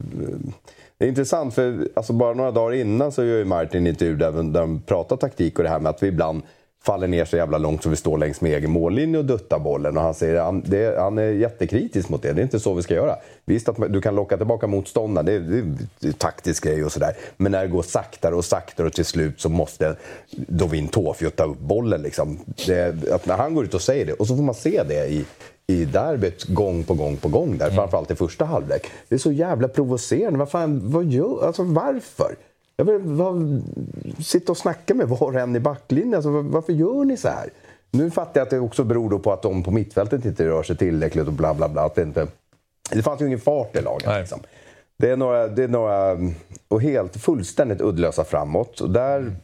Speaker 4: Det är intressant för alltså bara några dagar innan så gör ju Martin en intervju där de pratar taktik och det här med att vi ibland faller ner så jävla långt så vi står längs med egen mållinje och duttar bollen. Och han, säger, han, det, han är jättekritisk mot det. Det är inte så vi ska göra. Visst att du kan locka tillbaka motståndaren, det är, det är taktisk grej och sådär. Men när det går saktare och saktare och till slut så måste Dovin Tåfjord ta upp bollen. Liksom. Det, att när han går ut och säger det, och så får man se det i, i derbyt gång på gång på gång där, framförallt i första halvlek. Det är så jävla provocerande. Vad fan, vad gör, alltså varför? Jag vill, vad, sitta och snacka med var och en i backlinjen. Alltså, var- varför gör ni så här? Nu fattar jag att det också beror på att de på mittfältet inte rör sig tillräckligt och bla bla bla. Att det, inte, det fanns ju ingen fart i laget. Liksom. Det, är några, det är några... Och helt fullständigt uddlösa framåt. Och där,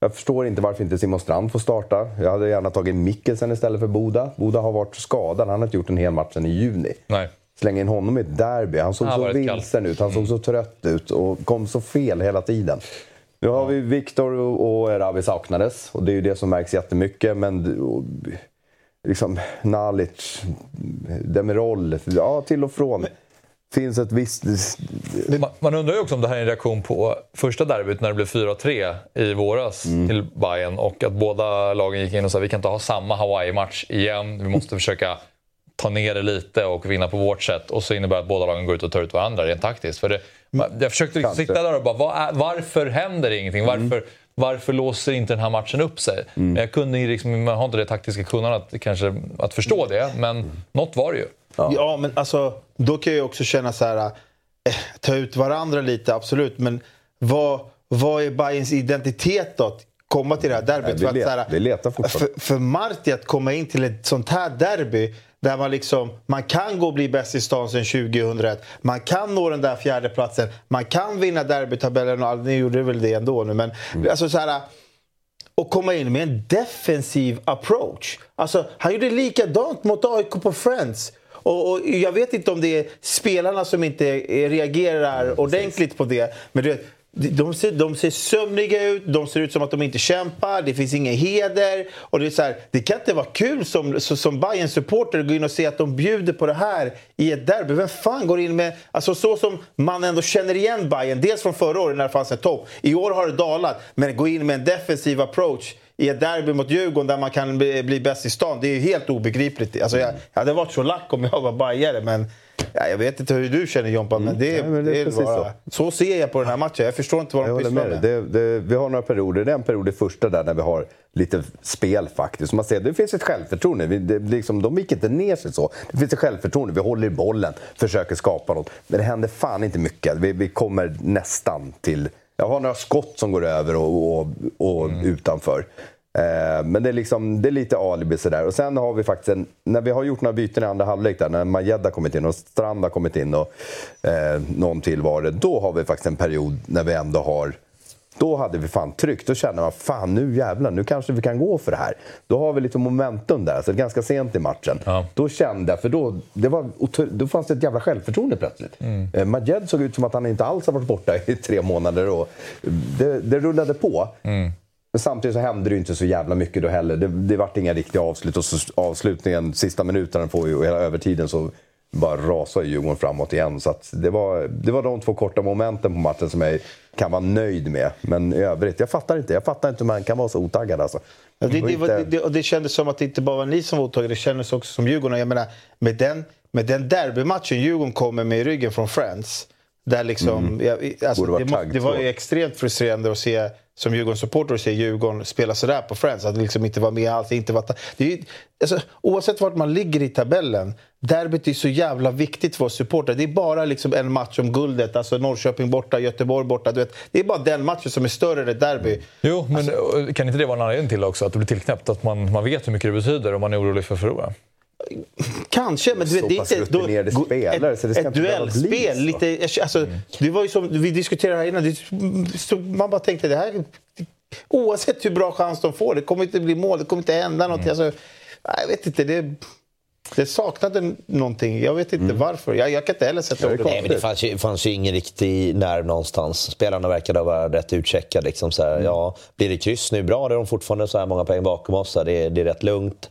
Speaker 4: jag förstår inte varför inte Simon Strand får starta. Jag hade gärna tagit Mikkelsen istället för Boda. Boda har varit skadad. Han har inte gjort en hel match sedan i juni.
Speaker 1: Nej.
Speaker 4: Slänga in honom i ett derby. Han såg
Speaker 1: Han
Speaker 4: så vilsen ut. Han såg så trött ut och kom så fel hela tiden. Nu har vi Viktor och Ravi saknades och det är ju det som märks jättemycket. Men och, liksom Nalic, Demirol, ja till och från. Finns ett visst...
Speaker 1: Man, man undrar ju också om det här är en reaktion på första derbyt när det blev 4-3 i våras till Bayern och att båda lagen gick in och sa vi kan inte ha samma Hawaii-match igen. Vi måste försöka ta ner det lite och vinna på vårt sätt. Och så innebär det att båda lagen går ut och tar ut varandra rent taktiskt. För det, jag försökte liksom sitta där och bara, vad är, varför händer ingenting? Varför, varför låser inte den här matchen upp sig? Jag kunde liksom, man har inte det taktiska kunnandet kanske att förstå det, men något var det ju.
Speaker 2: Ja. men alltså, då kan jag ju också känna så här... Eh, ta ut varandra lite, absolut. Men vad, vad är Bayerns identitet då? Att komma till det här derbyt?
Speaker 4: Nej, vi
Speaker 2: För att
Speaker 4: let-
Speaker 2: så här,
Speaker 4: vi letar fortfarande.
Speaker 2: För, för Marti att komma in till ett sånt här derby där man liksom, man kan gå och bli bäst i stan sedan 2001. Man kan nå den där fjärdeplatsen. Man kan vinna derbytabellen. och Ni gjorde väl det ändå nu. Men
Speaker 4: Mm.
Speaker 2: alltså så här, och komma in med en defensiv approach. Alltså, han gjorde likadant mot AIK på Friends. Och, och jag vet inte om det är spelarna som inte reagerar ordentligt på det. Men du vet, de- ser, de ser sömniga ut, de ser ut som att de inte kämpar, det finns ingen heder. Och det, är så här, det kan inte vara kul som, som bayern supporter att gå in och se att de bjuder på det här i ett derby. Vem fan går in med... Alltså så som man ändå känner igen Bayern dels från förra året när det fanns en topp. I år har det dalat, men gå in med en defensiv approach i ett derby mot Djurgården där man kan bli, bli bäst i stan. Det är ju helt obegripligt. Alltså jag, jag hade varit så lack om jag var bajare, men ja, jag vet inte hur du känner Jompa, men det,
Speaker 4: Nej, men det är
Speaker 2: det är
Speaker 4: precis
Speaker 2: bara... Så. ser jag på den här matchen. Jag förstår inte vad de pysslar
Speaker 4: med. Det, det, vi har några perioder. Det är en period i första där när vi har lite spel faktiskt. Man ser, det finns ett självförtroende. Vi, det, liksom, de gick inte ner sig så. Det finns ett självförtroende. Vi håller i bollen, försöker skapa något. Men det händer fan inte mycket. Vi, vi kommer nästan till... Jag har några skott som går över och, och, och utanför. Eh, men det är, liksom, det är lite alibi sådär. Och sen har vi faktiskt en, när vi har gjort några byten i andra halvlek där, när Majed har kommit in och Strand har kommit in och eh, någon till var det. Då har vi faktiskt en period när vi ändå har då hade vi fan tryckt. Då kände man fan nu jävlar, nu kanske vi kan gå för det här. Då har vi lite momentum där, så ganska sent i matchen.
Speaker 1: Ja.
Speaker 4: Då kände jag, för då, det var, då fanns det ett jävla självförtroende plötsligt. Mm. Majed såg ut som att han inte alls har varit borta i tre månader. Och det, det rullade på. Men samtidigt så hände det ju inte så jävla mycket då heller. Det, det vart inga riktiga avslut. Och så avslutningen, sista minuterna får ju, och hela övertiden så bara rasar ju Djurgården framåt igen. Så det, var, det var de två korta momenten på matchen som jag kan vara nöjd med. Men i övrigt, jag fattar inte. Jag fattar inte hur man kan vara så otaggad alltså.
Speaker 2: Ja, det, det,
Speaker 4: inte-
Speaker 2: det, det, kändes som att det inte bara var ni som var otaggade, det kändes också som Djurgården. Jag menar, med den, med den derbymatchen Djurgården kommer med i ryggen från Friends. Där liksom, jag, alltså,
Speaker 4: Mm.
Speaker 2: Det, var ju extremt frustrerande att se som Djurgårdssupporter och se Djurgården spela sådär på Friends. Att liksom inte vara med alls. Inte vara, det är, ju- alltså, oavsett vart man ligger i tabellen, derbyt är så jävla viktigt för oss supportrar. Det är bara liksom en match om guldet. Alltså Norrköping borta, Göteborg borta. Du vet, det är bara den matchen som är större än ett derby. Mm.
Speaker 1: Jo, men alltså, kan inte det vara en anledning till också? Att det blir tillknäppt? Att man, man vet hur mycket det betyder och man är orolig för att förlora?
Speaker 2: Kanske, men du vet, det är inte... gå-
Speaker 4: spelare,
Speaker 2: ett, ett duellspel, lite... Alltså, det var ju som vi diskuterade här innan. Det, så man bara tänkte, det här... Oavsett hur bra chans de får, det kommer inte bli mål, det kommer inte hända någonting. Alltså, nej, jag vet inte, det, det saknade någonting. Jag vet inte varför. Jag, jag kan inte heller sätta ord på
Speaker 3: Nej, men det fanns ju, fanns ju ingen riktig nerv någonstans. Spelarna verkade vara rätt utcheckade. Liksom så här, ja, blir det kryss nu, bra. Det är de fortfarande så här många poäng bakom oss. Här, det, är- det är rätt lugnt.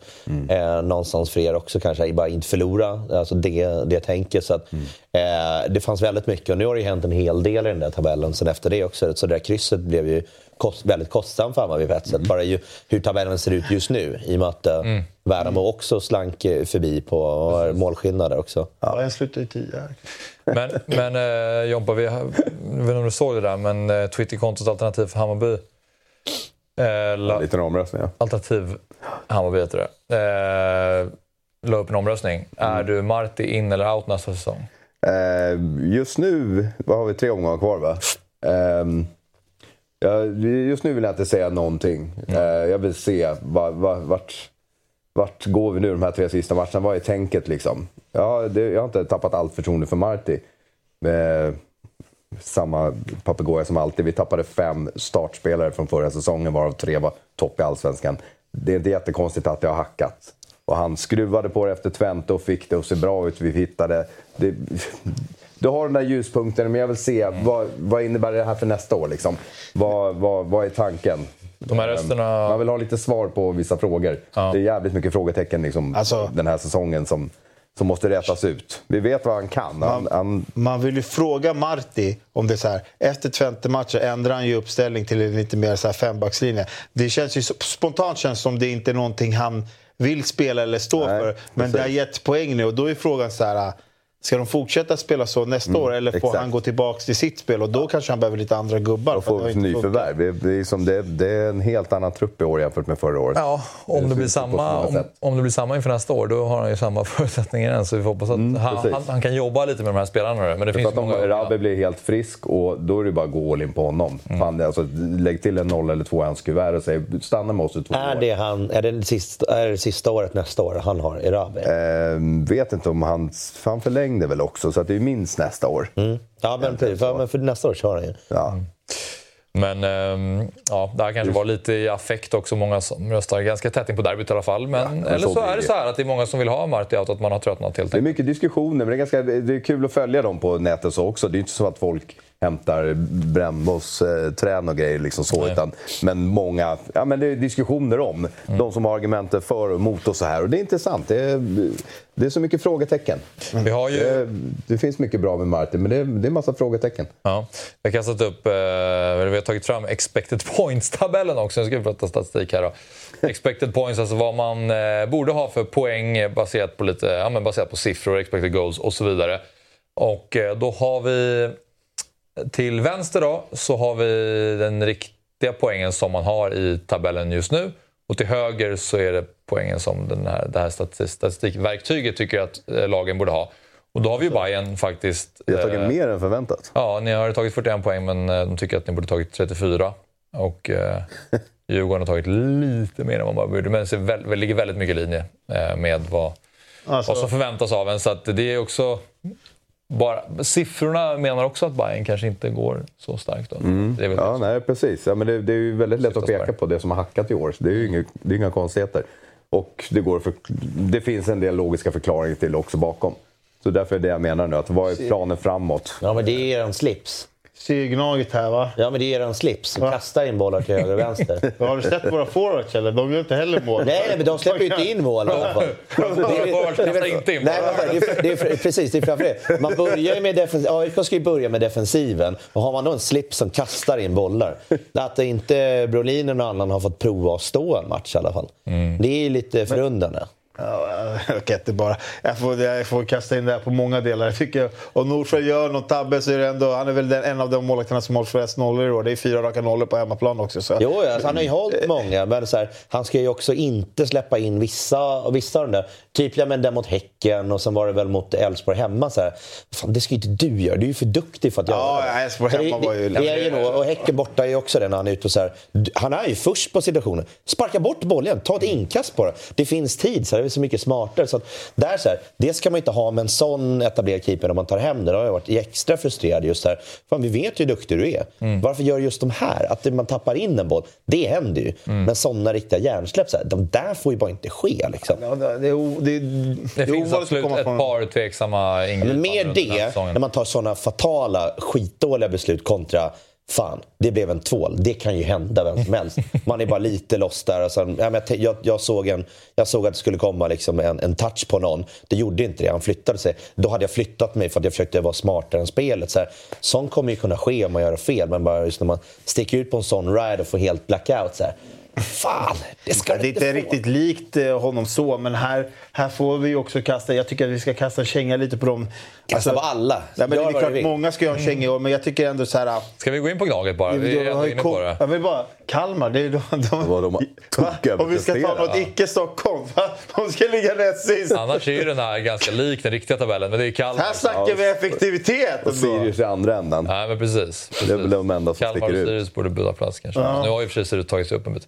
Speaker 3: Eh, någonstans för er också kanske, bara inte förlora. Alltså det, det tänket. Så att, eh, det fanns väldigt mycket. Och nu har det ju hänt en hel del i den där tabellen sen efter det också. Så det där krysset blev ju kost, väldigt kostsamt för Hammarby på ett sätt. Bara ju, hur tabellen ser ut just nu. I och med att eh, Värnamo också slank eh, förbi på målskillnader också.
Speaker 2: Ja, jag slutar i tio.
Speaker 1: Men, men eh, Jompa, vi, jag vet inte om du såg det där, men eh, Twitterkontot Alternativ för Hammarby. Eh, la,
Speaker 4: En liten omröstning, ja.
Speaker 1: Alternativ Hammarby heter det. Eh, la upp en omröstning. Är du Marti in eller out nästa säsong?
Speaker 4: Eh, just nu, vad har vi, tre omgångar kvar va? Eh, ja, just nu vill jag inte säga någonting. Eh, jag vill se va, va, vart, vart går vi nu de här tre sista matcherna. Vad är tänket liksom? Ja, det, jag har inte tappat allt förtroende för Marti. Eh, samma papegoja som alltid. Vi tappade fem startspelare från förra säsongen varav tre var topp i Allsvenskan. Det är inte jättekonstigt att det har hackat. Och han skruvade på det efter Twente och fick det att se bra ut. Vi hittade... Det, du har den där ljuspunkten, men jag vill se vad, vad innebär det här för nästa år? Liksom? Vad, vad, vad är tanken?
Speaker 1: De här rösterna-
Speaker 4: Man vill ha lite svar på vissa frågor. Det är jävligt mycket frågetecken liksom,
Speaker 2: Alltså-
Speaker 4: den här säsongen som, som måste rätas ut. Vi vet vad han kan. Han, han,
Speaker 2: Man vill ju fråga Marti om det är så här. Efter Twente-matcher ändrar han ju uppställning till en lite mer så här fembackslinje. Det känns ju spontant känns som det inte är någonting han vill spela eller stå
Speaker 4: Nej,
Speaker 2: för. Men det har
Speaker 4: precis.
Speaker 2: gett poäng nu och då är frågan så här. Ska de fortsätta spela så nästa år eller får
Speaker 4: exakt.
Speaker 2: han gå tillbaka till sitt spel? Och då kanske han behöver lite andra gubbar.
Speaker 4: och få nyförvärv. Det, det, är som det, det är en helt annan trupp i år jämfört med förra året.
Speaker 1: Ja, om det, blir samma, om, om det blir samma inför nästa år, då har han ju samma förutsättningar än. Så vi får hoppas att han,
Speaker 4: Mm, precis.
Speaker 1: han, han kan jobba lite med de här spelarna nu. Men det
Speaker 4: För
Speaker 1: finns
Speaker 4: om. Rabbe blir helt frisk, och då är det bara att gå all in på honom.
Speaker 1: Mm.
Speaker 4: Fan, alltså, lägg till en noll eller två i hans kuvert och säg stanna med oss i två
Speaker 3: Är
Speaker 4: år.
Speaker 3: det, han, är, det sista, är det sista året nästa år han har i Rabi?
Speaker 4: Ehm, vet inte om han... för Han förlängde väl också, så att det är minst nästa år.
Speaker 3: Ja, men, precis, för, men för nästa år kör han ju.
Speaker 4: Ja.
Speaker 1: Men ehm, ja, det här kanske var lite i affekt också. Många som röstar ganska tätt in på derbyt i alla fall. Men,
Speaker 4: men
Speaker 1: eller
Speaker 4: så
Speaker 1: så är det så här att det är många som vill ha Marti out, att man har tröttnat helt
Speaker 4: Det är
Speaker 1: enkelt.
Speaker 4: mycket diskussioner, men det är, ganska, det är kul att följa dem på nätet så också. Det är inte så att folk hämtar Brännbos eh, trän och grejer. Liksom så,
Speaker 1: Nej.
Speaker 4: utan, men många, ja, men det är diskussioner om de som har argumenten för och emot och så här. Och det är intressant. Det är, det är så mycket frågetecken.
Speaker 1: Vi har ju...
Speaker 4: Det, det finns mycket bra med Martin, men det är, det är en massa frågetecken.
Speaker 1: Ja, vi har kastat upp, eh, vi har tagit fram expected points-tabellen också. Nu ska vi prata statistik här då. Expected points, alltså vad man eh, borde ha för poäng eh, baserat på, lite, ja, men baserat på siffror, expected goals och så vidare. Och eh, då har vi till vänster då, så har vi den riktiga poängen som man har i tabellen just nu. Och till höger så är det poängen som den här, det här statistik, statistikverktyget tycker att eh, lagen borde ha. Och då har vi ju Bayern faktiskt...
Speaker 4: Vi har tagit
Speaker 1: eh,
Speaker 4: mer än förväntat.
Speaker 1: Ja, ni har tagit 41 poäng men eh, de tycker att ni borde tagit 34. Och eh, Djurgården har tagit lite mer än vad man borde. Men det väl, ligger väldigt mycket i linje eh, med vad,
Speaker 2: Alltså,
Speaker 1: vad som förväntas av en. Så att det är också... Bara, siffrorna menar också att Bayern kanske inte går så starkt. Då. Det är väl
Speaker 4: Ja, nej, precis. Ja, men det, det är ju väldigt lätt att peka
Speaker 1: på det.
Speaker 4: som har hackat i år. Så det är ju inga, det är inga konstigheter. Och det, går för, det finns en del logiska förklaringar till också bakom. Så därför är det jag menar nu. Att vad är planen framåt?
Speaker 3: Ja, men det är eran slips.
Speaker 2: Ser Gnaget här va?
Speaker 3: Ja, men det är eran slips. Kasta in bollar till höger och vänster.
Speaker 2: Har du sett våra forwards eller? De gör inte heller mål.
Speaker 3: Nej, men de släpper ju inte in mål i alla fall.
Speaker 1: Forwards kastar inte in
Speaker 3: Nej,
Speaker 1: bollar.
Speaker 3: men det är, precis, det är framför det. Man börjar ju med defens- AIK ska ju börja med defensiven. Och har man då en slips som kastar in bollar. Att inte Brolin och någon annan har fått prova att stå en match i alla fall. Det är ju lite förundrande.
Speaker 2: Ja, jag kan inte bara... Jag får, jag får kasta in det här på många delar. Jag tycker, om Nordsjö gör någon tabbe så är det ändå... Han är väl den, en av de målvakterna som har flest nollor i år. Det är fyra raka nollor på hemmaplan också. Så.
Speaker 3: Jo, alltså, han har ju hållit många, men så här, han ska ju också inte släppa in vissa, vissa av de där. Typ ja, men den mot Häcken och sen var det väl mot Elfsborg hemma. Så här. Fan, det ska ju inte du göra. Du är ju för duktig för att göra
Speaker 2: Ja,
Speaker 3: det.
Speaker 2: ja, Elfsborg
Speaker 3: För det-
Speaker 2: hemma var ju-
Speaker 3: det, är ju nog, och Häcken borta är ju också det när han är ute och så här. Han är ju först på situationen. Sparka bort bollen, ta ett inkast på det. Det finns tid, så här, så mycket smartare. Så att, där, så här, det ska man inte ha med en sån etablerad keeper om man tar hem det. Då har jag varit extra frustrerad just här. Fan, vi vet ju hur duktig du är.
Speaker 2: Mm.
Speaker 3: Varför gör just de här? Att man tappar in en boll, det händer ju.
Speaker 2: Mm.
Speaker 3: Men såna riktiga hjärnsläpp, så här, de där får ju bara inte ske. Liksom.
Speaker 2: Ja, det, det, det,
Speaker 1: Det finns absolut
Speaker 2: komma
Speaker 1: ett
Speaker 2: från-
Speaker 1: par tveksamma ingripanden.
Speaker 3: Men mer det, när man tar såna fatala, skitdåliga beslut kontra Fan, det blev en tvål. Det kan ju hända vem som helst. Man är bara lite lost där. Och sen, ja, men jag, jag, jag, såg en, jag såg att det skulle komma liksom en, en touch på någon. Det gjorde inte det. Han flyttade sig. Då hade jag flyttat mig för att jag försökte vara smartare än spelet. Så här, sånt kommer ju kunna ske om man gör fel. Men bara just när man sticker ut på en sån ride och får helt blackout. Så här, fan, det ska
Speaker 2: Det är inte
Speaker 3: få.
Speaker 2: riktigt likt eh, honom så, men här, här får vi också kasta... Jag tycker att vi ska kasta känga lite på dem.
Speaker 3: Kasta på alla.
Speaker 2: Nej, men det är klart, många ska ju ha en känga i år, men jag tycker ändå så här...
Speaker 1: Ska vi gå in på Gnaget bara? Vi är
Speaker 2: jag, har
Speaker 1: ändå inne på det.
Speaker 2: jag vill bara... Kalmar, det är de... de
Speaker 4: Vad de?
Speaker 2: Om vi ska ta något icke-Stockholm, de ska ligga näst sist.
Speaker 1: Annars är ju den här ganska lik den riktiga tabellen, men det är Kalmar.
Speaker 2: Här snackar vi effektivitet.
Speaker 4: Och. Sirius i andra ändan.
Speaker 1: Nej, men precis. precis.
Speaker 4: Det är väl de enda som
Speaker 1: Kalmar
Speaker 4: sticker
Speaker 1: och
Speaker 4: ut.
Speaker 1: Sirius borde byta plats kanske. Nu har ju i och för sig Sirius tagit sig upp en bit.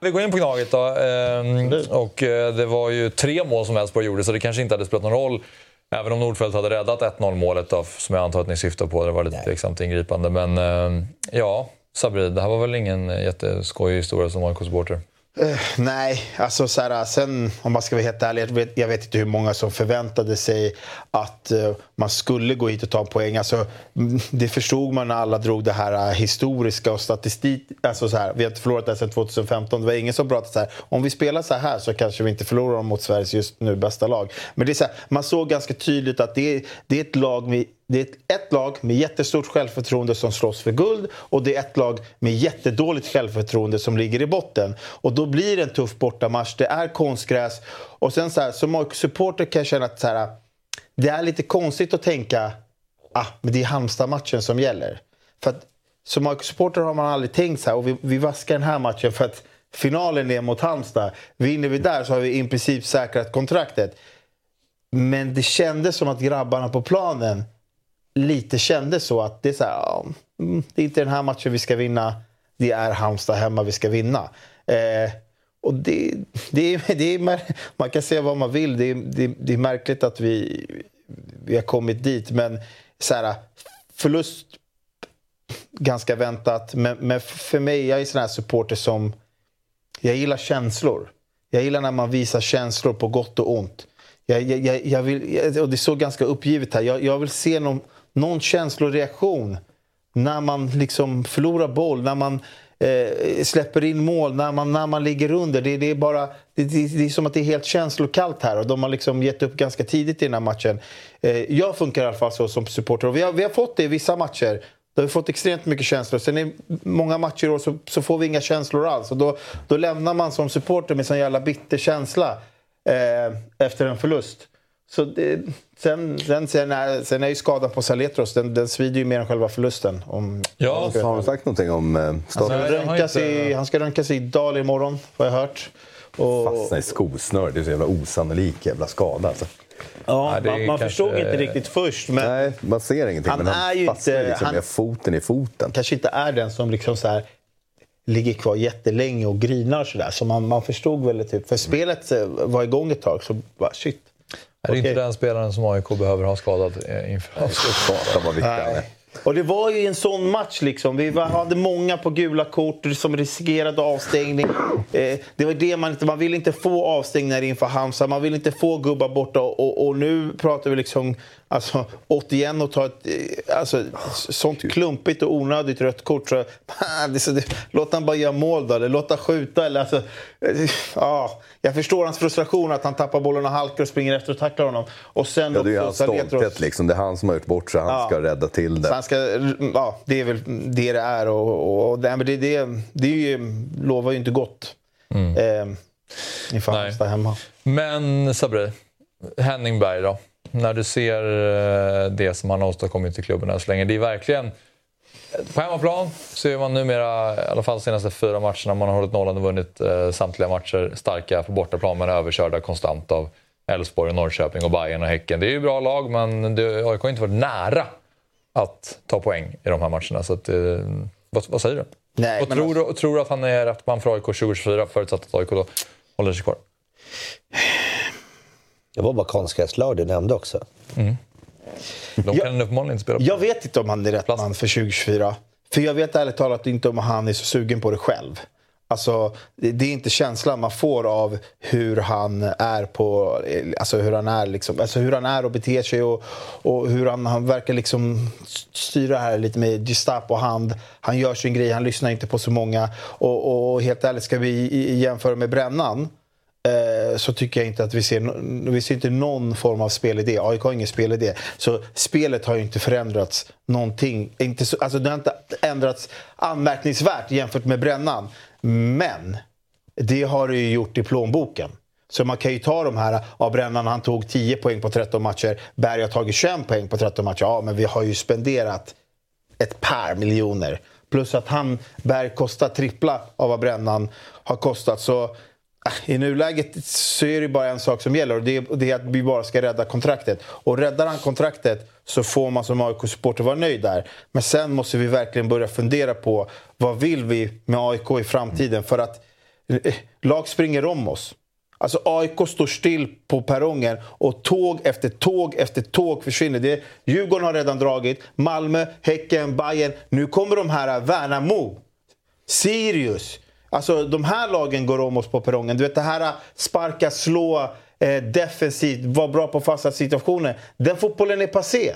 Speaker 1: Vi går in på Gnaget då. Ehm, och eh, det var ju tre mål som Elfsborg gjorde, så det kanske inte hade spelat någon roll. Även om Nordfeldt hade räddat 1-0 målet då, som jag antar att ni syftar på. Det var lite tveksamt ingripande. Men ehm, ja, Sabri, det här var väl ingen jätteskojig historia som AIK-supporter?
Speaker 2: Uh, nej, alltså så här, sen om man ska vara helt ärlig, jag vet, jag vet inte hur många som förväntade sig att uh, man skulle gå hit och ta en poäng. Alltså, mm, det förstod man när alla drog det här uh, historiska och statistik. Alltså så här, vi har inte förlorat det här sedan 2015. Det var ingen som pratade så här, om vi spelar så här så kanske vi inte förlorar mot Sveriges just nu bästa lag. Men det är så här, man såg ganska tydligt att det är, det är ett lag vi det är ett, lag med jättestort självförtroende som slåss för guld och det är ett lag med jättedåligt självförtroende som ligger i botten. Och då blir det en tuff bortamatch. Det är konstgräs. Och sen så här, som AIK-supporter kan jag känna att så här, det är lite konstigt att tänka ah, men det är Halmstad-matchen som gäller. För att som AIK-supporter har man aldrig tänkt så här, och vi, vi vaskar den här matchen för att finalen är mot Halmstad. Vinner vi där så har vi i princip säkrat kontraktet. Men det kändes som att grabbarna på planen lite kände så att det är så här, ja, mm, det är inte den här matchen vi ska vinna. Det är Halmstad hemma vi ska vinna. Eh, och det, det, är, det är, man kan säga vad man vill. Det är, det, det är märkligt att vi, vi har kommit dit. Men så här, förlust ganska väntat. Men, men för mig, jag är sån här supporter som... Jag gillar känslor. Jag gillar när man visar känslor på gott och ont. Jag, jag, jag, vill, och det såg ganska uppgivet här. Jag, jag vill se någon, någon känsloreaktion när man liksom förlorar boll, när man eh, släpper in mål, när man, när man ligger under. Det, det, är bara, det, det, det är som att det är helt känslokallt här och de har liksom gett upp ganska tidigt i den här matchen. Eh, jag funkar i alla fall så som supporter och vi har, vi har fått det i vissa matcher. Då har vi fått extremt mycket känslor. Sen i många matcher i år så, så får vi inga känslor alls. Och då, då lämnar man som supporter med sån jävla bitter känsla eh, efter en förlust. Så det, sen, sen, sen, är, sen är ju skadan på Saletros, den, den svider ju mer än själva förlusten. Om,
Speaker 1: Ja,
Speaker 4: Har de sagt någonting om eh,
Speaker 2: han,
Speaker 4: staten?
Speaker 2: ska röntgas
Speaker 1: inte-
Speaker 2: i, han ska röntgas i Dal imorgon, har jag hört. Och,
Speaker 4: Fastna i skosnöret. Det är så jävla osannolik jävla skada. Alltså.
Speaker 2: ja,
Speaker 1: är
Speaker 2: man, man
Speaker 1: kanske-
Speaker 2: förstod inte riktigt först, men
Speaker 4: Nej, man ser ingenting.
Speaker 2: Han
Speaker 4: men han
Speaker 2: är ju
Speaker 4: fastnar
Speaker 2: inte-
Speaker 4: liksom
Speaker 2: han-
Speaker 4: med foten i foten.
Speaker 2: kanske inte är den som liksom så här, ligger kvar jättelänge och grinar sådär. Så man, man förstod väl typ, för spelet eh, var igång ett tag så bara shit.
Speaker 1: Är det inte den spelaren som AIK behöver ha skadad eh, inför.
Speaker 2: Nej. Och det var ju en sån match liksom. Vi var, hade många på gula kort som riskerade avstängning. Eh, det var det man inte... Man vill inte få avstängningar inför Halmstad. Man vill inte få gubbar borta. Och, och nu pratar vi liksom alltså, återigen och ta ett eh, alltså, sånt klumpigt och onödigt rött kort. Så, så det, låt han bara göra mål då, eller låt han skjuta. Eller, alltså, eh, ja, jag förstår hans frustration att han tappar bollen och halkar och springer efter och tacklar honom. Och sen
Speaker 4: Ja, det är ju hans stolthet. Liksom. Det är han som har gjort bort sig. Han
Speaker 2: Ja.
Speaker 4: ska rädda till det.
Speaker 2: han ska, ja, det är väl det det är. Och, och, och det, det, det, det är ju, lovar ju inte gott. Eh, inför
Speaker 1: Nej.
Speaker 2: Halmstad hemma.
Speaker 1: Men Sabri, Henning Berg då? När du ser eh, det som han har åstadkommit i klubben än så länge. Det är verkligen... På hemmaplan så är man numera, i alla fall de senaste fyra matcherna, man har hållit nollan och vunnit eh, samtliga matcher. Starka på bortaplan men överkörda konstant av Elfsborg, och Norrköping, och Bayern och Häcken. Det är ju bra lag men det, AIK har inte varit nära att ta poäng i de här matcherna. Så att, eh, vad, vad säger du?
Speaker 2: Nej,
Speaker 1: och tror, du tror du att han är rätt man för AIK 2024 förutsatt att AIK då håller sig kvar?
Speaker 3: Det var bara konstgräslag du nämnde också.
Speaker 1: De kan uppenbarligen inte spela på
Speaker 2: Jag vet inte om han är rätt man för 2024. För jag vet ärligt talat inte om han är så sugen på det själv. Alltså, det det är inte känslan man får av hur han är på, alltså hur han är liksom, alltså hur han är och beter sig och, och hur han, han verkar liksom styra här lite med Gestapo hand. Han gör sin grej, han lyssnar inte på så många. Och, och helt ärligt, ska vi jämföra med Brännan Eh, så tycker jag inte att vi ser, vi ser inte någon form av spelidé. AIK har ingen spelidé. Så spelet har ju inte förändrats någonting. Inte så, alltså det har inte ändrats anmärkningsvärt jämfört med Brännan. Men det har det ju gjort i plånboken. Så man kan ju ta de här, ja Brännan han tog 10 poäng på 13 matcher, Berg har tagit 21 poäng på 13 matcher. Ja men vi har ju spenderat ett par miljoner. Plus att han, Berg, kostar trippla av vad Brännan har kostat. Så i nuläget så är det bara en sak som gäller och det är, det är att vi bara ska rädda kontraktet. Och räddar han kontraktet så får man som AIK-supporter vara nöjd där. Men sen måste vi verkligen börja fundera på vad vill vi med AIK i framtiden? För att eh, lag springer om oss. Alltså AIK står still på perrongen och tåg efter tåg efter tåg försvinner. Det, Djurgården har redan dragit, Malmö, Häcken, Bayern. Nu kommer de här eh, Värnamo, Sirius. Alltså de här lagen går om oss på perrongen. Du vet det här äh, sparka, slå, eh, defensivt, vara bra på fasta situationer. Den fotbollen är passé.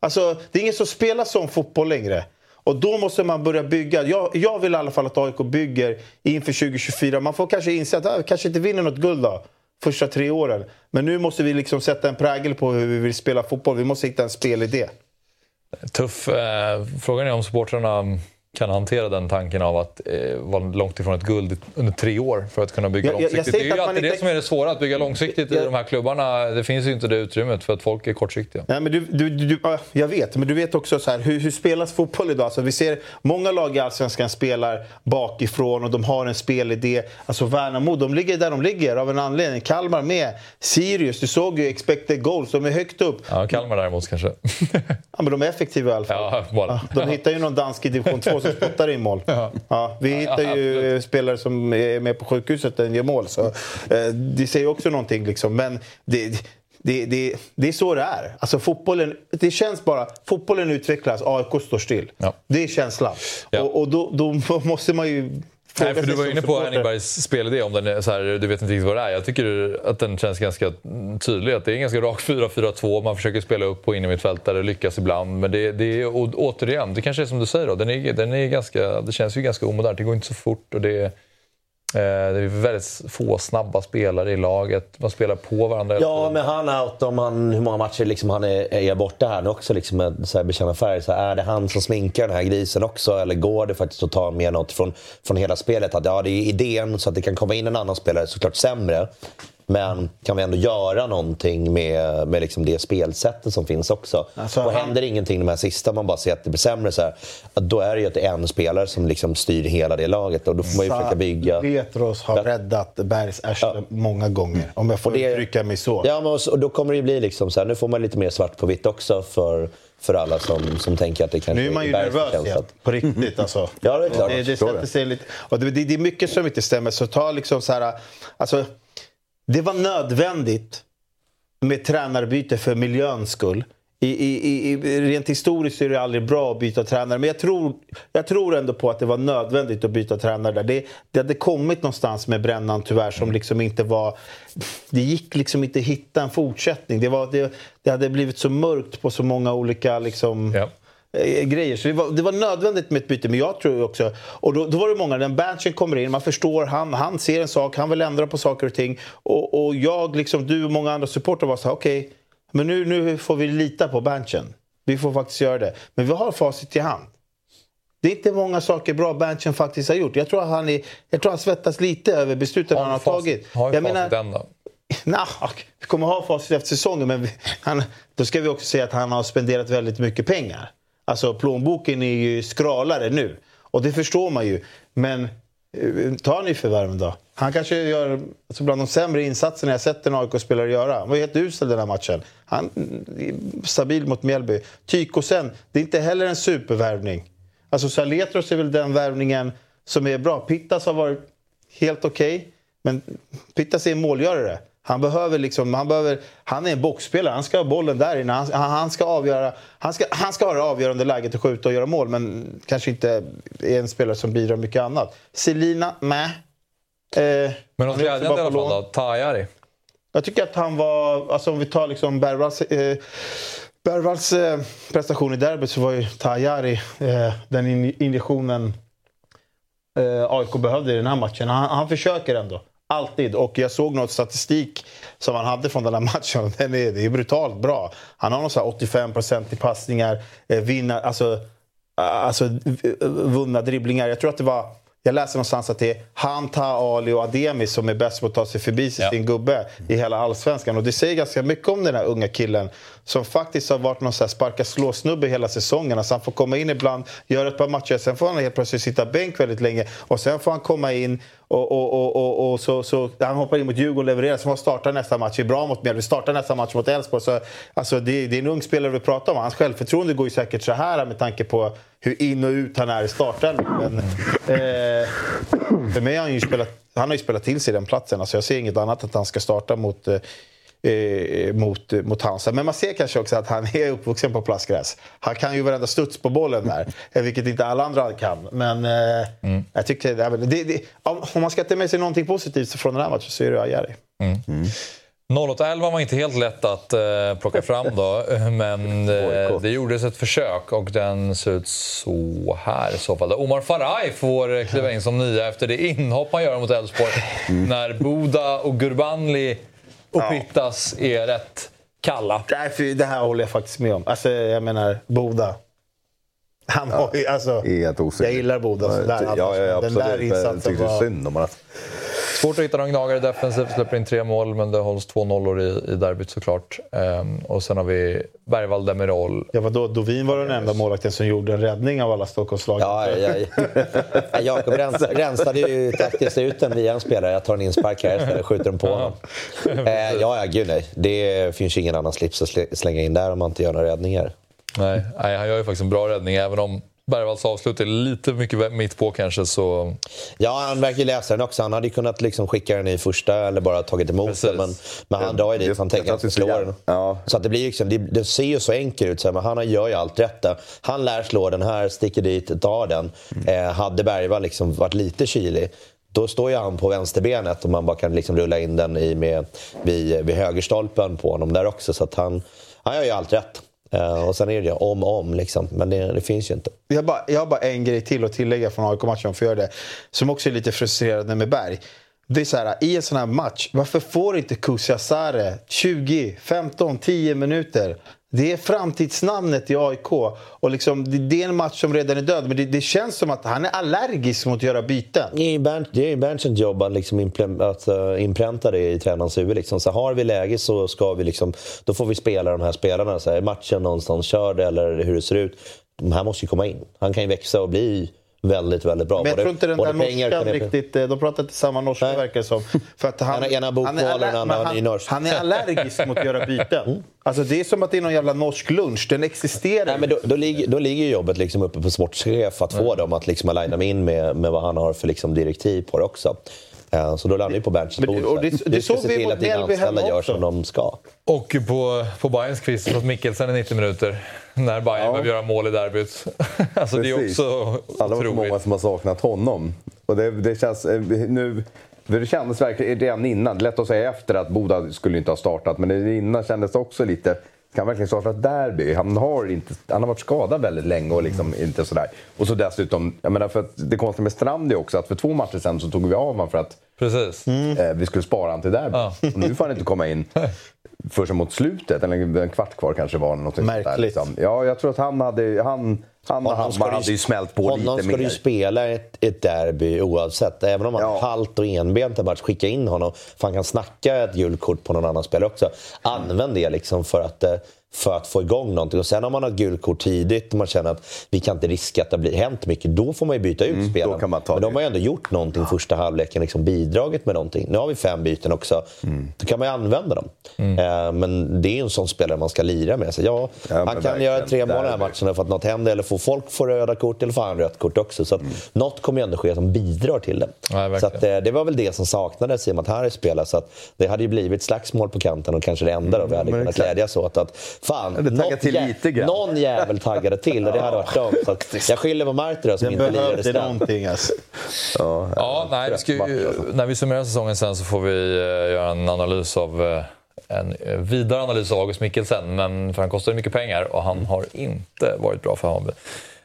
Speaker 2: Alltså, det är ingen som spelar sån fotboll längre. Och då måste man börja bygga. Jag, jag vill i alla fall att AIK bygger inför 2024. Man får kanske inse att ah, vi kanske inte vinner något guld då, första tre åren. Men nu måste vi liksom sätta en prägel på hur vi vill spela fotboll. Vi måste hitta en spelidé.
Speaker 1: Tuff. Eh, frågan är om supportrarna kan hantera den tanken av att eh, vara långt ifrån ett guld under tre år för att kunna bygga
Speaker 2: Jag- jag- jag
Speaker 1: långsiktigt. det är ju alltid det
Speaker 2: inte-
Speaker 1: som är det svåra, att bygga långsiktigt i de här klubbarna. Det finns ju inte det utrymmet för att folk är kortsiktiga.
Speaker 2: Nej, men du, du, du, ja, jag vet, men du vet också så här, hur, hur spelas fotboll idag? Alltså, vi ser många lag i Allsvenskan spelar bakifrån och de har en spelidé. Alltså Värnamo, de ligger där de ligger av en anledning. Kalmar med. Sirius, du såg ju expected goals, de är högt upp.
Speaker 1: Ja, Kalmar däremot kanske.
Speaker 2: Ja, men de är effektiva i alla fall.
Speaker 1: Ja, bara.
Speaker 2: de hittar ju någon dansk i division 2 som spottar in mål. Ja. vi hittar ju spelare som är med på sjukhuset och gör mål. Så, eh, det säger också någonting. Liksom. Men det, det, det, det är så det är. Alltså, fotbollen, det känns bara... Fotbollen utvecklas, AIK står still.
Speaker 1: Ja.
Speaker 2: Det är känslan.
Speaker 1: Ja.
Speaker 2: Och, och då, då måste man ju...
Speaker 1: Nej, för du var inne på
Speaker 2: supporter.
Speaker 1: Henning Bergs spelidé, om den är så här, du vet inte riktigt vad det är. Jag tycker att den känns ganska tydlig. Att det är en ganska rak 4-4-2. Man försöker spela upp på innermittfältare, lyckas ibland. Men det, det är återigen, det kanske är som du säger, då, den är, den är ganska, det känns ju ganska omodernt. Det går inte så fort. Och det, det är väldigt få snabba spelare i laget. Man spelar på varandra.
Speaker 3: Ja, men han out om han, hur många matcher liksom han är, är borta här nu också liksom så här bekänna färg. Så här, är det han som sminkar den här grisen också? Eller går det faktiskt att ta med något från, från hela spelet? Att ja, det är idén så att det kan komma in en annan spelare, såklart sämre. Men kan vi ändå göra någonting med, med liksom det spelsättet som finns också?
Speaker 2: Alltså,
Speaker 3: och
Speaker 2: han-
Speaker 3: händer ingenting de här sista, man bara ser att det blir sämre, så här, då är det ju att det är en spelare som liksom styr hela det laget. Och då får man ju försöka bygga...
Speaker 2: Petros har räddat Bergs arsle många gånger. Om jag får
Speaker 3: Och det-
Speaker 2: uttrycka mig så.
Speaker 3: Ja, men och då kommer det ju bli liksom så här, nu får man lite mer svart på vitt också för, för alla som, som tänker att det kanske
Speaker 2: Nu är man ju nervös igen.
Speaker 3: att-
Speaker 2: På riktigt alltså.
Speaker 3: Ja, det är klart.
Speaker 2: Det, det
Speaker 3: det.
Speaker 2: lite... Och det, det, det är mycket som inte stämmer. Så ta liksom så här... Alltså, det var nödvändigt. med tränarbyte för miljöns skull. I, i, i, rent historiskt är det aldrig bra att byta tränare, men jag tror, jag tror ändå på att det var nödvändigt att byta tränare där. Det, det hade kommit någonstans med Brännan tyvärr som liksom inte var... Det gick liksom inte att hitta en fortsättning. Det, var, det, det hade blivit så mörkt på så många olika liksom,
Speaker 1: Ja.
Speaker 2: Eh, grejer. Så det var, det var nödvändigt med ett byte. Men jag tror också... Och då, då var det många, när Berntsen kommer in, man förstår, han, han ser en sak, han vill ändra på saker och ting. Och, och jag, liksom du och många andra supportrar var så här, okej, men nu, nu får vi lita på Berntsen. Vi får faktiskt göra det. Men vi har facit i hand. Det är inte många saker bra Berntsen faktiskt har gjort. Jag tror att han, är, jag tror han svettas lite över besluten han har tagit.
Speaker 1: Har ju
Speaker 2: Jag
Speaker 1: facit
Speaker 2: menar,
Speaker 1: än då.
Speaker 2: Nah, vi kommer ha facit efter säsongen, men vi, han, då ska vi också säga att han har spenderat väldigt mycket pengar. Alltså plånboken är ju skralare nu. Och det förstår man ju. Men eh, ta nyförvärven då. Han kanske gör alltså bland de sämre insatserna jag sett en AIK-spelare göra. Han var helt usel den här matchen. Han eh, stabil mot Mjällby. Tykosen, det är inte heller en supervärvning. Alltså Saletros är väl den värvningen som är bra. Pittas har varit helt okej. Men Pittas är en målgörare. Han, behöver liksom, han, behöver, han är en boxspelare. Han ska ha bollen där inne. Han, han, ska avgöra, han, ska, han ska ha det avgörande läget att skjuta och göra mål. Men kanske inte är en spelare som bidrar mycket annat. Selina, mäh. Eh,
Speaker 1: Men något glädjande i alla fall då. Tajari.
Speaker 2: Jag tycker att han var, alltså om vi tar liksom Bergvalls, eh, Bergvalls eh, prestation i derbyt så var ju Tajari eh, den in, injektionen eh, AIK behövde i den här matchen. Han, han försöker ändå. Alltid. Och jag såg något statistik som han hade från den här matchen. Den är, det är brutalt bra. Han har någon så här 85% i passningar, eh, vinna, alltså, alltså v- vunna dribblingar. Jag tror att det var jag läste någonstans att det är han, Ta, Ali och Ademi som är bäst på att ta sig förbi sin
Speaker 1: Ja.
Speaker 2: gubbe i hela allsvenskan. Och det säger ganska mycket om den här unga killen som faktiskt har varit någon så här sparka slå-snubbe hela säsongen. Alltså han får komma in ibland, göra ett par matcher, sen får han helt plötsligt sitta bänk väldigt länge och sen får han komma in och, och, och, och, och så, så han hoppar in mot Djurgården, och levererar, sen får han starta nästa match, är bra mot Mjällby, startar nästa match mot Elfsborg. Så, alltså det, det är en ung spelare vi pratar om. Hans självförtroende går ju säkert så här med tanke på hur in och ut han är i startelvan. Men, eh, för mig har han ju spelat, han har ju spelat till sig den platsen. Alltså jag ser inget annat än att han ska starta mot, eh, eh, mot, eh, mot Hansa. Men man ser kanske också att han är uppvuxen på plastgräs. Han kan ju varenda studs på bollen där, eh, vilket inte alla andra kan. Men eh, jag tycker, det, det, det, om man ska ta med sig någonting positivt från den här matchen så är det Ajari.
Speaker 1: 0811 var inte helt lätt att eh, plocka fram då, men eh, det gjordes ett försök och den ser ut så här i så fall. Omar Faraj får eh, kliva in som nia efter det inhopp han gör mot Elfsborg när Boda och Gurbanli och Pittas är rätt kalla.
Speaker 2: Därför, det här håller jag faktiskt med om. Alltså, jag menar, Boda. Han har ju, alltså, jag gillar Boda sådär.
Speaker 4: Ja, ja, ja,
Speaker 2: Den
Speaker 4: absolut.
Speaker 2: där
Speaker 4: Men jag
Speaker 2: insatsen
Speaker 4: tyckte
Speaker 2: var...
Speaker 4: synd om honom.
Speaker 1: Svårt att hitta någon gnagare defensivt, släpper in tre mål men det hålls två nollor i, i derbyt såklart. Ehm, och sen har vi Bergvall Demirol.
Speaker 2: Ja, vadå? Dovin var den enda målvakten som gjorde en räddning av alla Stockholmslag.
Speaker 3: Ja, ja, ja. Jakob rens, rensade ju taktiskt ut den via en spelare. Jag tar en inspark här istället, skjuter den på honom. Eh, ja, ja, gud nej. Det finns ju ingen annan slips att sl- slänga in där om man inte gör några räddningar.
Speaker 1: Nej, nej, han gör ju faktiskt en bra räddning även om Bergvalls avslut är lite mycket mitt på kanske så...
Speaker 3: Ja, han verkar ju läsa den också. Han hade ju kunnat liksom skicka den i första eller bara tagit emot
Speaker 1: Precis.
Speaker 3: den. Men, men han drar ju dit han tänker att han
Speaker 4: att
Speaker 3: ska
Speaker 4: det är
Speaker 3: slå
Speaker 4: så
Speaker 3: den.
Speaker 4: ja.
Speaker 3: Så att det blir liksom, det, det ser ju så enkelt ut. Så här, men han gör ju allt rätt där. Han lär slå den här, sticker dit, tar den.
Speaker 4: Mm.
Speaker 3: Eh, hade Bergvall liksom varit lite kylig då står ju han på vänsterbenet och man bara kan liksom rulla in den i med, vid, vid högerstolpen på honom där också. Så att han, han gör ju allt rätt. Uh, och sen är det ju om och om, liksom. men det, det finns ju inte.
Speaker 2: Jag, har bara, jag har bara en grej till att tillägga från AIK-matchen för det. Som också är lite frustrerande med Berg. Det är så här, i en sån här match, varför får inte Kusiasare 20, 15, 10 minuter? Det är framtidsnamnet i AIK. Och liksom, det, det är en match som redan är död, men det, det känns som att han är allergisk mot att göra byten.
Speaker 3: Det är ju Bernt- det är Berntsens jobb att, liksom att alltså, uh, inpränta det i tränarens huvud. Liksom. Så har vi läge så ska vi liksom, då får vi spela de här spelarna. Så här, är matchen någonstans körd eller hur det ser ut. De här måste ju komma in. Han kan ju växa och bli väldigt, väldigt bra.
Speaker 2: Men jag tror inte den där norskan riktigt... eh, De pratar inte samma norska
Speaker 3: Nej.
Speaker 2: verkar det som. För att han,
Speaker 3: Ena- ena
Speaker 2: han är
Speaker 3: den andra
Speaker 2: men
Speaker 3: var nynorsk.
Speaker 2: han, han är allergisk mot att göra byten. Alltså det är som att det är någon jävla norsk lunch. Den existerar
Speaker 3: Nej, men då, då, ligger, då ligger jobbet liksom uppe på sportchef att få dem att liksom aligna in med, med vad han har för liksom direktiv på det också. Eh, Så då landar vi på Bernts
Speaker 2: det-
Speaker 3: bord.
Speaker 2: och det-
Speaker 3: så
Speaker 2: det
Speaker 3: ska
Speaker 2: såg
Speaker 3: se
Speaker 2: vi
Speaker 3: till
Speaker 2: mot
Speaker 3: att dina
Speaker 2: Mjällby
Speaker 3: anställda
Speaker 2: hemma
Speaker 3: gör som de ska.
Speaker 1: Och på, på Bayerns quiz fått Mikkelsen i 90 minuter. När Bayern
Speaker 4: Ja.
Speaker 1: behöver göra mål i derbyt. alltså det är också
Speaker 4: Alla var så många
Speaker 1: otroligt.
Speaker 4: som har saknat honom. Och det, det känns eh, nu... För det kändes verkligen redan innan, lätt att säga efter att Boda skulle inte ha startat, men det innan kändes det också lite... Ska han verkligen starta ett derby? Han har, inte, han har varit skadad väldigt länge och liksom inte sådär. Och så dessutom, jag menar för att det konstiga med Strand är också att för två matcher sen så tog vi av honom för att
Speaker 1: Precis.
Speaker 4: eh, vi skulle spara honom till derby.
Speaker 1: Ja.
Speaker 4: Och nu får han inte komma in förrän mot slutet, eller en kvart kvar kanske var. Något sånt där,
Speaker 2: Märkligt.
Speaker 4: liksom. Ja, jag tror att han hade... Han, han
Speaker 3: Honom ska
Speaker 4: Hammar
Speaker 3: du-
Speaker 4: hade ju smält på
Speaker 3: Honom
Speaker 4: lite
Speaker 3: ska du
Speaker 4: mer.
Speaker 3: ju spela ett, ett derby oavsett. Även om han
Speaker 4: Ja.
Speaker 3: är halt och enbent en match, skicka in honom. För han kan snacka ett gult kort på någon annan spelare också. Använd det liksom för att, eh, för att få igång någonting. Och sen om man har gult kort tidigt och man känner att vi kan inte riska att det blir hänt mycket. Då får man ju byta ut spelaren.
Speaker 4: Mm, ta
Speaker 3: Men
Speaker 4: det.
Speaker 3: de har ju ändå gjort någonting första halvleken. Liksom bidragit med någonting. Nu har vi fem byten också.
Speaker 4: Mm.
Speaker 3: Då kan man ju använda dem. Eh, men det är ju en sån spelare man ska lira med. Så ja,
Speaker 4: Ja,
Speaker 3: han kan
Speaker 4: verkligen.
Speaker 3: göra tre mål den här matchen för att något händer. Eller får folk få röda kort eller får han rött kort också. Så att något kommer ju ändå ske som bidrar till det.
Speaker 1: Ja,
Speaker 3: så att, eh, det var väl det som saknades i och med att Harry spelade. Så att det hade ju blivit slagsmål på kanten och kanske det enda då vi hade
Speaker 4: men
Speaker 3: kunnat glädjas åt. Att, fan, något
Speaker 4: till
Speaker 3: jä-
Speaker 4: lite grann.
Speaker 3: någon jävel taggade till och det hade varit dumt. Så jag skyller på Marti då, som
Speaker 2: Den
Speaker 3: inte lirade straff.
Speaker 2: någonting alltså.
Speaker 4: Ja,
Speaker 1: Ja, nej, vi ska, ju- när vi summerar säsongen sen så får vi eh, göra en analys av eh, en eh, vidare analys av August Mikkelsen. Men för han kostar mycket pengar och han har inte varit bra för Hammarby.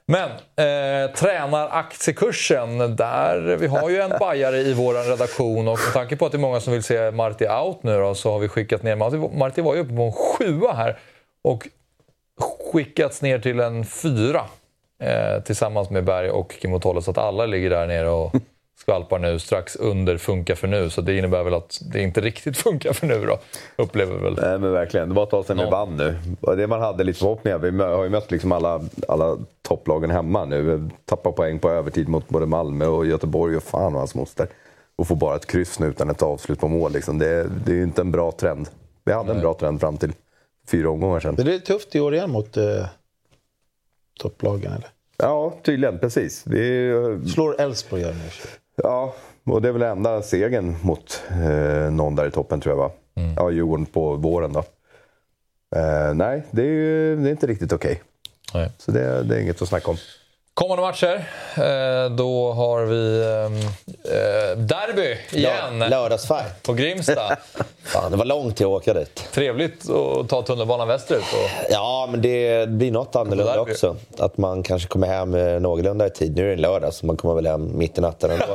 Speaker 1: Men eh, tränaraktiekursen, där vi har ju en bajare i vår redaktion och med tanke på att det är många som vill se Marti out nu då, så har vi skickat ner Marti. Marti var ju uppe på en sjua här och skickats ner till en fyra eh, tillsammans med Berg och Kim Tolle så att alla ligger där nere och skvalpar nu strax under funkar för nu. Så det innebär väl att det inte riktigt funkar för nu då, upplever väl.
Speaker 4: Nej, men verkligen. Det var ett tag sedan vi vann nu. Och det man hade lite förhoppningar. Vi har ju mött liksom alla, alla topplagen hemma nu. Tappar poäng på övertid mot både Malmö och Göteborg och fan och hans moster. Och får bara ett kryss nu utan ett avslut på mål. Liksom. Det, det är ju inte en bra trend. Vi hade en bra trend fram till fyra omgångar sedan.
Speaker 2: Men det är tufft i år igen mot eh, topplagen eller?
Speaker 4: Ja, tydligen. Precis. Det är,
Speaker 2: Slår Elfsborg gör nu.
Speaker 4: ja, och det är väl enda segern mot eh, någon där i toppen tror jag va? Ja, Djurgården på våren då. Eh, nej, det är, det är inte riktigt okej.
Speaker 1: Nej.
Speaker 4: Så det, det är inget att snacka om.
Speaker 1: Kommande matcher, eh, då har vi eh, derby igen
Speaker 3: Lör- Lördagsfight.
Speaker 1: på Grimsta.
Speaker 3: Fan, det var långt till att åka dit.
Speaker 1: Trevligt att ta tunnelbanan västerut. Och,
Speaker 3: Ja, men det blir något annorlunda också. Att man kanske kommer hem eh, någorlunda i tid. Nu är det en lördag, så man kommer väl hem mitt i natten ändå.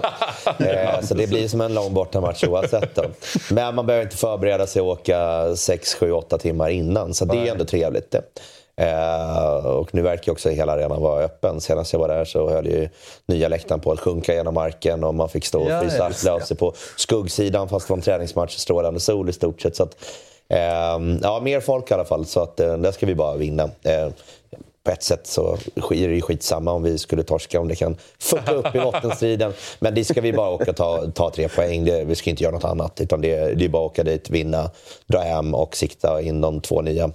Speaker 3: eh, så det blir som en lång bortamatch oavsett. Då. Men man behöver inte förbereda sig och åka 6, 7, 8 timmar innan. Så det är ändå trevligt. Eh, och nu verkar också hela arenan vara öppen. Senast jag var där så höll ju nya läktaren på att sjunka genom marken och man fick stå och
Speaker 1: Ja,
Speaker 3: frysa sig på skuggsidan fast det var en träningsmatch i strålande sol i stort sett. Så att, ehm, ja, mer folk i alla fall, så att, eh, där ska vi bara vinna. Eh, på ett sätt så är det ju skitsamma om vi skulle torska, om det kan fucka upp i bottenstriden. Men det ska vi bara åka och ta, ta tre poäng. Det, vi ska inte göra något annat. Utan det, det är bara att åka dit, vinna, dra hem och sikta in de två nya eh,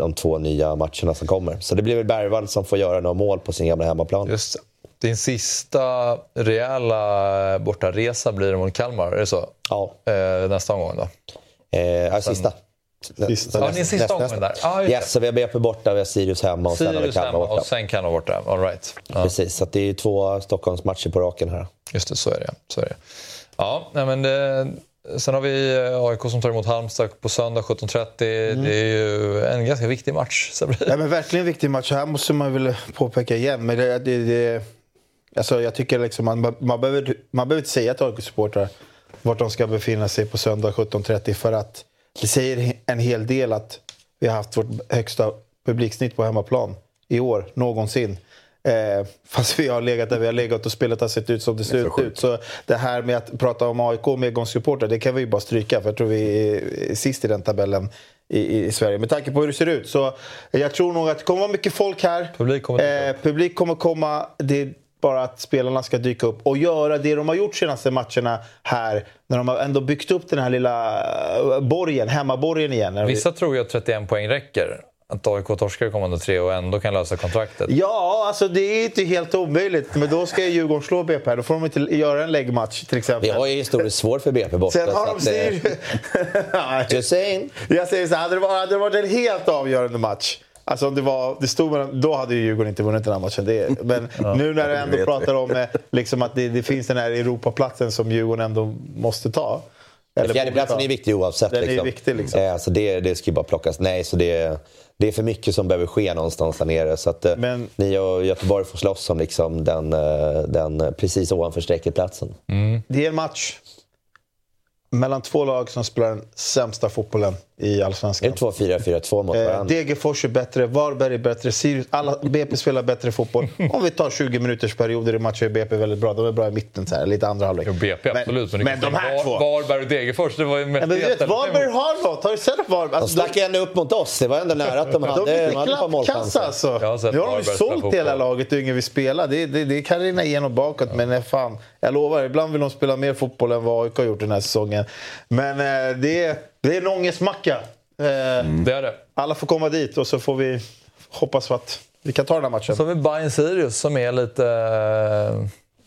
Speaker 3: de två nya matcherna som kommer. Så det blir väl Bergvall som får göra några mål på sin gamla hemmaplan.
Speaker 1: just. Din sista rejäla bortaresa blir det mot Kalmar, är det så?
Speaker 3: Ja,
Speaker 1: Eh, nästa omgång då?
Speaker 3: eh, ja sista.
Speaker 2: Sista.
Speaker 1: Ja, din sista omgång där. Det.
Speaker 3: Yes, så vi har BP borta, vi har Sirius hemma och sen har vi
Speaker 1: Sirius
Speaker 3: Kalmar borta.
Speaker 1: och sen Kalmar borta. All right. ja,
Speaker 3: Precis, så det är ju två Stockholmsmatcher på raken här.
Speaker 1: just det, så är det. Så är det. Ja, men det, sen har vi eh, AIK som tar emot Halmstad på söndag 17.30. Det är ju en ganska viktig match.
Speaker 2: Ja, men verkligen en viktig match. Här måste man väl påpeka igen. Men det, det, det, alltså jag tycker liksom man, man, behöver, man behöver inte säga till AIK-supportrar vart de ska befinna sig på söndag 17.30 för att det säger en hel del att vi har haft vårt högsta publiksnitt på hemmaplan i år, någonsin. Eh, fast vi har legat där vi har legat och spelet har sett ut som det ser ut. Så det här med att prata om AIK med medgångssupportrar, det kan vi ju bara stryka. För jag tror vi är sist i den tabellen i, i Sverige. Med tanke på hur det ser ut. Så jag tror nog att det kommer vara mycket folk här.
Speaker 1: Publik kommer
Speaker 2: eh, publik kommer komma. Det är bara att spelarna ska dyka upp och göra det de har gjort senaste matcherna här. När de har ändå byggt upp den här lilla eh, borgen, hemmaborgen igen.
Speaker 1: Vissa tror ju att 31 poäng räcker. Att AIK torskar kommande tre och ändå kan lösa kontraktet?
Speaker 2: Ja, alltså det är inte helt omöjligt. Men då ska Djurgården slå BP. Då får de inte göra en läggmatch till exempel.
Speaker 3: Vi har ju historiskt svårt för BP borta.
Speaker 2: Sen har de
Speaker 3: att, eh. Just saying.
Speaker 2: Jag säger så här, hade det varit, hade det varit en helt avgörande match Alltså om det var, det stod mellan, då hade ju Djurgården inte vunnit den här matchen. Det, men nu när du ändå pratar om eh, liksom att det, det finns den här Europaplatsen som Djurgården ändå måste ta.
Speaker 3: Fjärdeplatsen är viktig oavsett.
Speaker 2: Den är
Speaker 3: liksom.
Speaker 2: viktig, liksom.
Speaker 3: Eh, så det, det ska ju bara plockas. Nej, så det, det är för mycket som behöver ske någonstans där nere. Så att eh,
Speaker 2: Men-
Speaker 3: ni och Göteborg får slåss om liksom den, eh, den precis ovanför strecket-platsen.
Speaker 2: Det är en match mellan två lag som spelar den sämsta fotbollen i
Speaker 3: Är
Speaker 2: Allsvenskan.
Speaker 3: det 2-4-4-2 mot
Speaker 2: Eh,
Speaker 3: varandra?
Speaker 2: Degerfors är bättre, Varberg är bättre, Sirius, alla, BP spelar bättre fotboll. Om vi tar 20 minuters perioder i matcher är BP väldigt bra. De är bra i mitten, så här, lite andra halvlek.
Speaker 1: Jo, BP absolut.
Speaker 2: Men, men de här två!
Speaker 1: Varberg och Degerfors, det var ju mest
Speaker 2: Ja, men du vet, Varberg har något. Har du sett Varberg?
Speaker 3: De
Speaker 2: Alltså,
Speaker 3: stack ju ändå upp mot oss. Det var ändå nära att de hade,
Speaker 2: de är
Speaker 3: de hade ett par målchanser.
Speaker 2: alltså.
Speaker 1: Jag har sett
Speaker 2: Nu har de ju
Speaker 1: spela
Speaker 2: sålt hela laget ju yngre vi spelar. Det, det, det kan rinna igenom bakåt, men eh, fan. Jag lovar, ibland vill de spela mer fotboll än vad AIK har gjort den här säsongen. Men eh, det, är, det är en ångestmacka. Eh,
Speaker 1: Det är det.
Speaker 2: Alla får komma dit och så får vi hoppas på att vi kan ta den här matchen.
Speaker 1: Så har vi Bayern Sirius som är lite...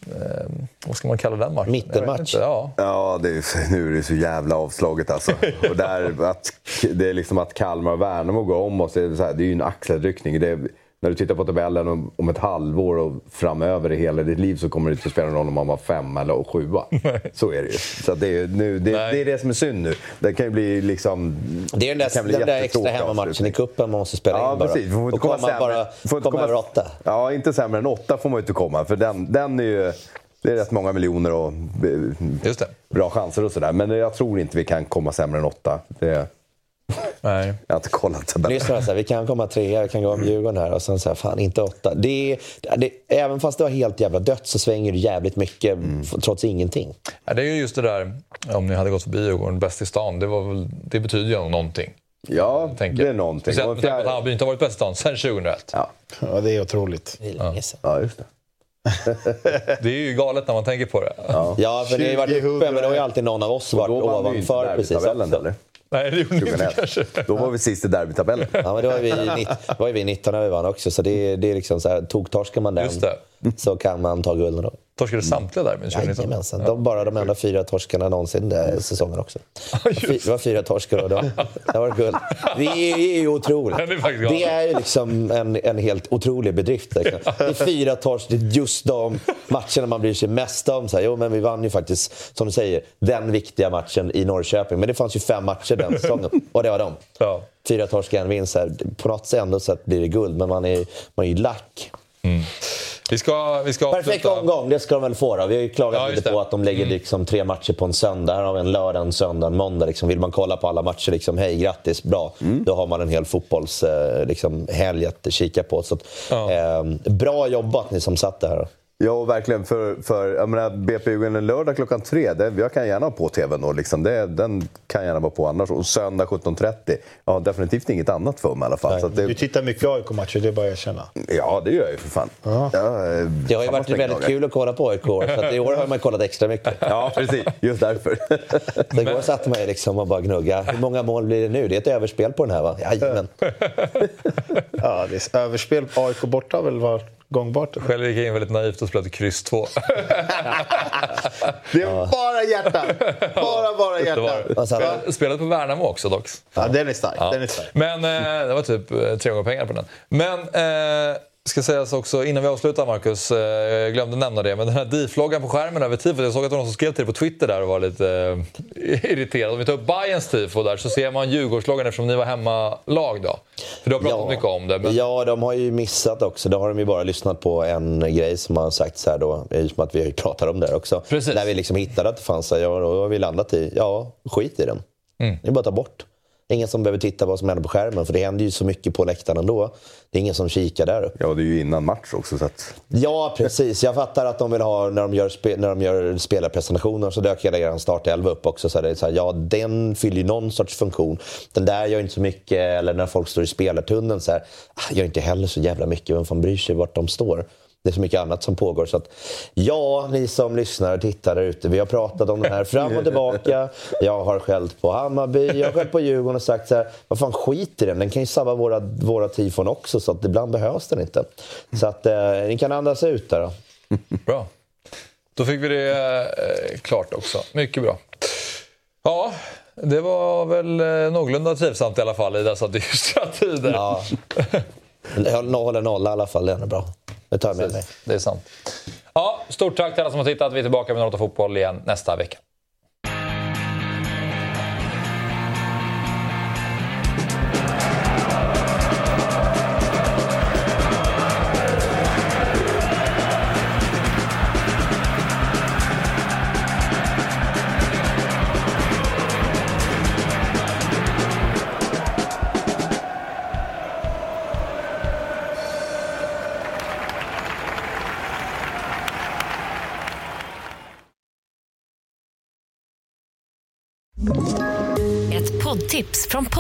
Speaker 1: Eh, vad ska man kalla den matchen?
Speaker 3: Mittenmatch.
Speaker 1: Ja.
Speaker 4: Ja, det är, nu är det så jävla avslaget alltså. Och där, att, det är liksom att Kalmar och Värnamo går om oss, det är, så här, det är ju en axelryckning. Det är, när du tittar på tabellen om, om ett halvår och framöver i hela ditt liv så kommer det inte spela någon roll om man var fem eller sjua. Så är det ju. Så det, är, nu, det, det är det som är synd nu. Det kan ju bli liksom...
Speaker 3: Det är den där,
Speaker 4: bli
Speaker 3: den där extra hemmamatchen i kuppen man måste spela
Speaker 4: Ja,
Speaker 3: in bara.
Speaker 4: precis. Får inte
Speaker 3: och
Speaker 4: komma
Speaker 3: komma,
Speaker 4: sämre.
Speaker 3: bara,
Speaker 4: Får inte
Speaker 3: komma över åtta.
Speaker 4: Ja, inte sämre än åtta får man ju inte komma. För den, den är ju... Det är rätt många miljoner och eh,
Speaker 1: Just det.
Speaker 4: bra chanser och sådär. Men jag tror inte vi kan komma sämre än åtta. Det,
Speaker 1: Nej.
Speaker 4: jag har inte kollat tabellen.
Speaker 3: Lyssna så här, vi kan komma trea, vi kan gå om Djurgården här och sen så här, fan inte åtta. Det, är- det, även fast det var helt jävla dött så svänger det jävligt mycket f- trots ingenting.
Speaker 1: Ja, det är ju just det där, om ni hade gått förbi Djurgården, bäst i stan, det, var väl, det betyder ju någonting.
Speaker 4: Ja,
Speaker 1: Tänker.
Speaker 4: det är någonting.
Speaker 1: Speciellt
Speaker 4: Och
Speaker 1: med tanke på att Hammarby inte har varit bäst i stan sedan 2001.
Speaker 4: Ja,
Speaker 2: Ja, det är otroligt.
Speaker 3: Det är länge sedan.
Speaker 4: ja, just det.
Speaker 1: Det är ju galet när man tänker på det.
Speaker 3: Ja, för det har ju varit
Speaker 2: 2000.
Speaker 3: uppe, men då har ju alltid någon av oss varit ovanför precis
Speaker 4: derbytabellen
Speaker 3: också.
Speaker 1: Nej, det gjorde ni inte
Speaker 4: 2001.
Speaker 1: kanske.
Speaker 4: Då var vi sist i derbytabellen.
Speaker 3: Ja, men då var vi, var vi 19 när vi vann också, så det, det är liksom så här, toktorskar man den
Speaker 1: Just det.
Speaker 3: så kan man ta guld då.
Speaker 1: Torskade samtliga där med 2019.
Speaker 3: Jajamensan. De bara de enda fyra torskarna någonsin den säsongen också. Det var fyra torskar och då, det var guld. Det är ju otroligt. Det är liksom en, en helt otrolig bedrift. Liksom. Det är fyra torsk, det är just de matcherna man bryr sig mest om. Så här, jo, men vi vann ju faktiskt, som du säger, den viktiga matchen i Norrköping. Men det fanns ju fem matcher den säsongen och det var de.
Speaker 1: Ja.
Speaker 3: Fyra torsk, en vinst. så. På något sätt ändå sätt blir det guld, men man är, man är ju lack.
Speaker 1: Vi ska, vi ska
Speaker 3: Perfekt
Speaker 1: avsluta-
Speaker 3: omgång, det ska de väl få. Då. Vi har ju klagat
Speaker 1: Ja,
Speaker 3: lite på att de lägger liksom tre matcher på en söndag. Här har vi en lördag, en söndag, en måndag. Liksom. Vill man kolla på alla matcher, liksom, hej grattis, bra. Då har man en hel fotbollshelg eh, liksom, att kika på. Så att,
Speaker 1: Ja.
Speaker 3: eh, bra jobbat ni som satt det här.
Speaker 4: Ja, och verkligen. För, för jag menar, BP Djurgården en lördag klockan tre, det, jag kan gärna ha på tvn då. Liksom. Det, den kan gärna vara på annars. Och söndag 17.30, jag har definitivt inget annat för mig i alla fall. Så att
Speaker 2: Du
Speaker 4: det,
Speaker 2: tittar mycket AIK-matcher, det är bara att erkänna.
Speaker 4: ja, det gör jag ju för fan. Ja.
Speaker 3: Det har ju varit väldigt kul att kolla på AIK, så att i år har man kollat extra mycket.
Speaker 4: Ja, precis. Just därför.
Speaker 3: Så igår satt man ju liksom och bara gnugga. Hur många mål blir det nu? Det är ett överspel på den här va? Jajamän.
Speaker 2: Ja, det är överspel. AIK borta har väl varit gångbart.
Speaker 1: Själv gick jag in väldigt naivt och spelade kryss 2.
Speaker 2: Det är bara hjärta! Bara, bara hjärta.
Speaker 1: spelade, spelade på Värnamo också dock.
Speaker 2: Ja, den är stark.
Speaker 1: Ja.
Speaker 2: Den är stark.
Speaker 1: Men eh, det var typ eh, tre gånger pengar på den. Men eh, ska sägas också innan vi avslutar Marcus, eh, jag glömde nämna det, men den här DIF-loggan på skärmen över tifot. Jag såg att det var någon som skrev till det på Twitter där och var lite eh, irriterad. Om vi tar upp Bayerns tifo där så ser man Djurgårdsloggan eftersom ni var hemmalag då. För du har pratat mycket om det. Men...
Speaker 3: Ja, de har ju missat också. Då har de ju bara lyssnat på en grej som har sagts här då. Det är ju som att vi pratar om det här också.
Speaker 1: Precis.
Speaker 3: När vi liksom hittade att det fanns ja då har vi landat i, ja, skit i den.
Speaker 1: Mm.
Speaker 3: Det är bara att ta bort. Det är ingen som behöver titta vad som händer på skärmen för det händer ju så mycket på läktaren ändå. Det är ingen som kikar där uppe.
Speaker 4: Ja, det är ju innan match också. Så att,
Speaker 3: Ja, precis. Jag fattar att de vill ha, när de gör, spe, när de gör spelarpresentationer så dök hela er startelva upp också. Så det är så här, ja, den fyller ju någon sorts funktion. Den där gör inte så mycket, eller när folk står i spelartunneln så här, ah, gör inte heller så jävla mycket. Vem fan bryr sig vart de står? Det är så mycket annat som pågår. Så att, ja, ni som lyssnar och tittar där ute. Vi har pratat om det här fram och tillbaka. Jag har skällt på Hammarby, jag har skällt på Djurgården och sagt så här, vad fan skit i den. Den kan ju sabba våra, våra tifon också, så att ibland behövs den inte. Så att eh, ni kan andas ut där då.
Speaker 1: Bra. Då fick vi det eh, klart också. Mycket bra. Ja, det var väl eh, någorlunda trivsamt i alla fall i dessa dystra tider.
Speaker 3: Ja. Jag håller nolla i alla fall, det är bra. Det tar jag med mig.
Speaker 1: Det är sant. Ja, stort tack till alla som har tittat. Vi är tillbaka med Något Fotboll igen nästa vecka.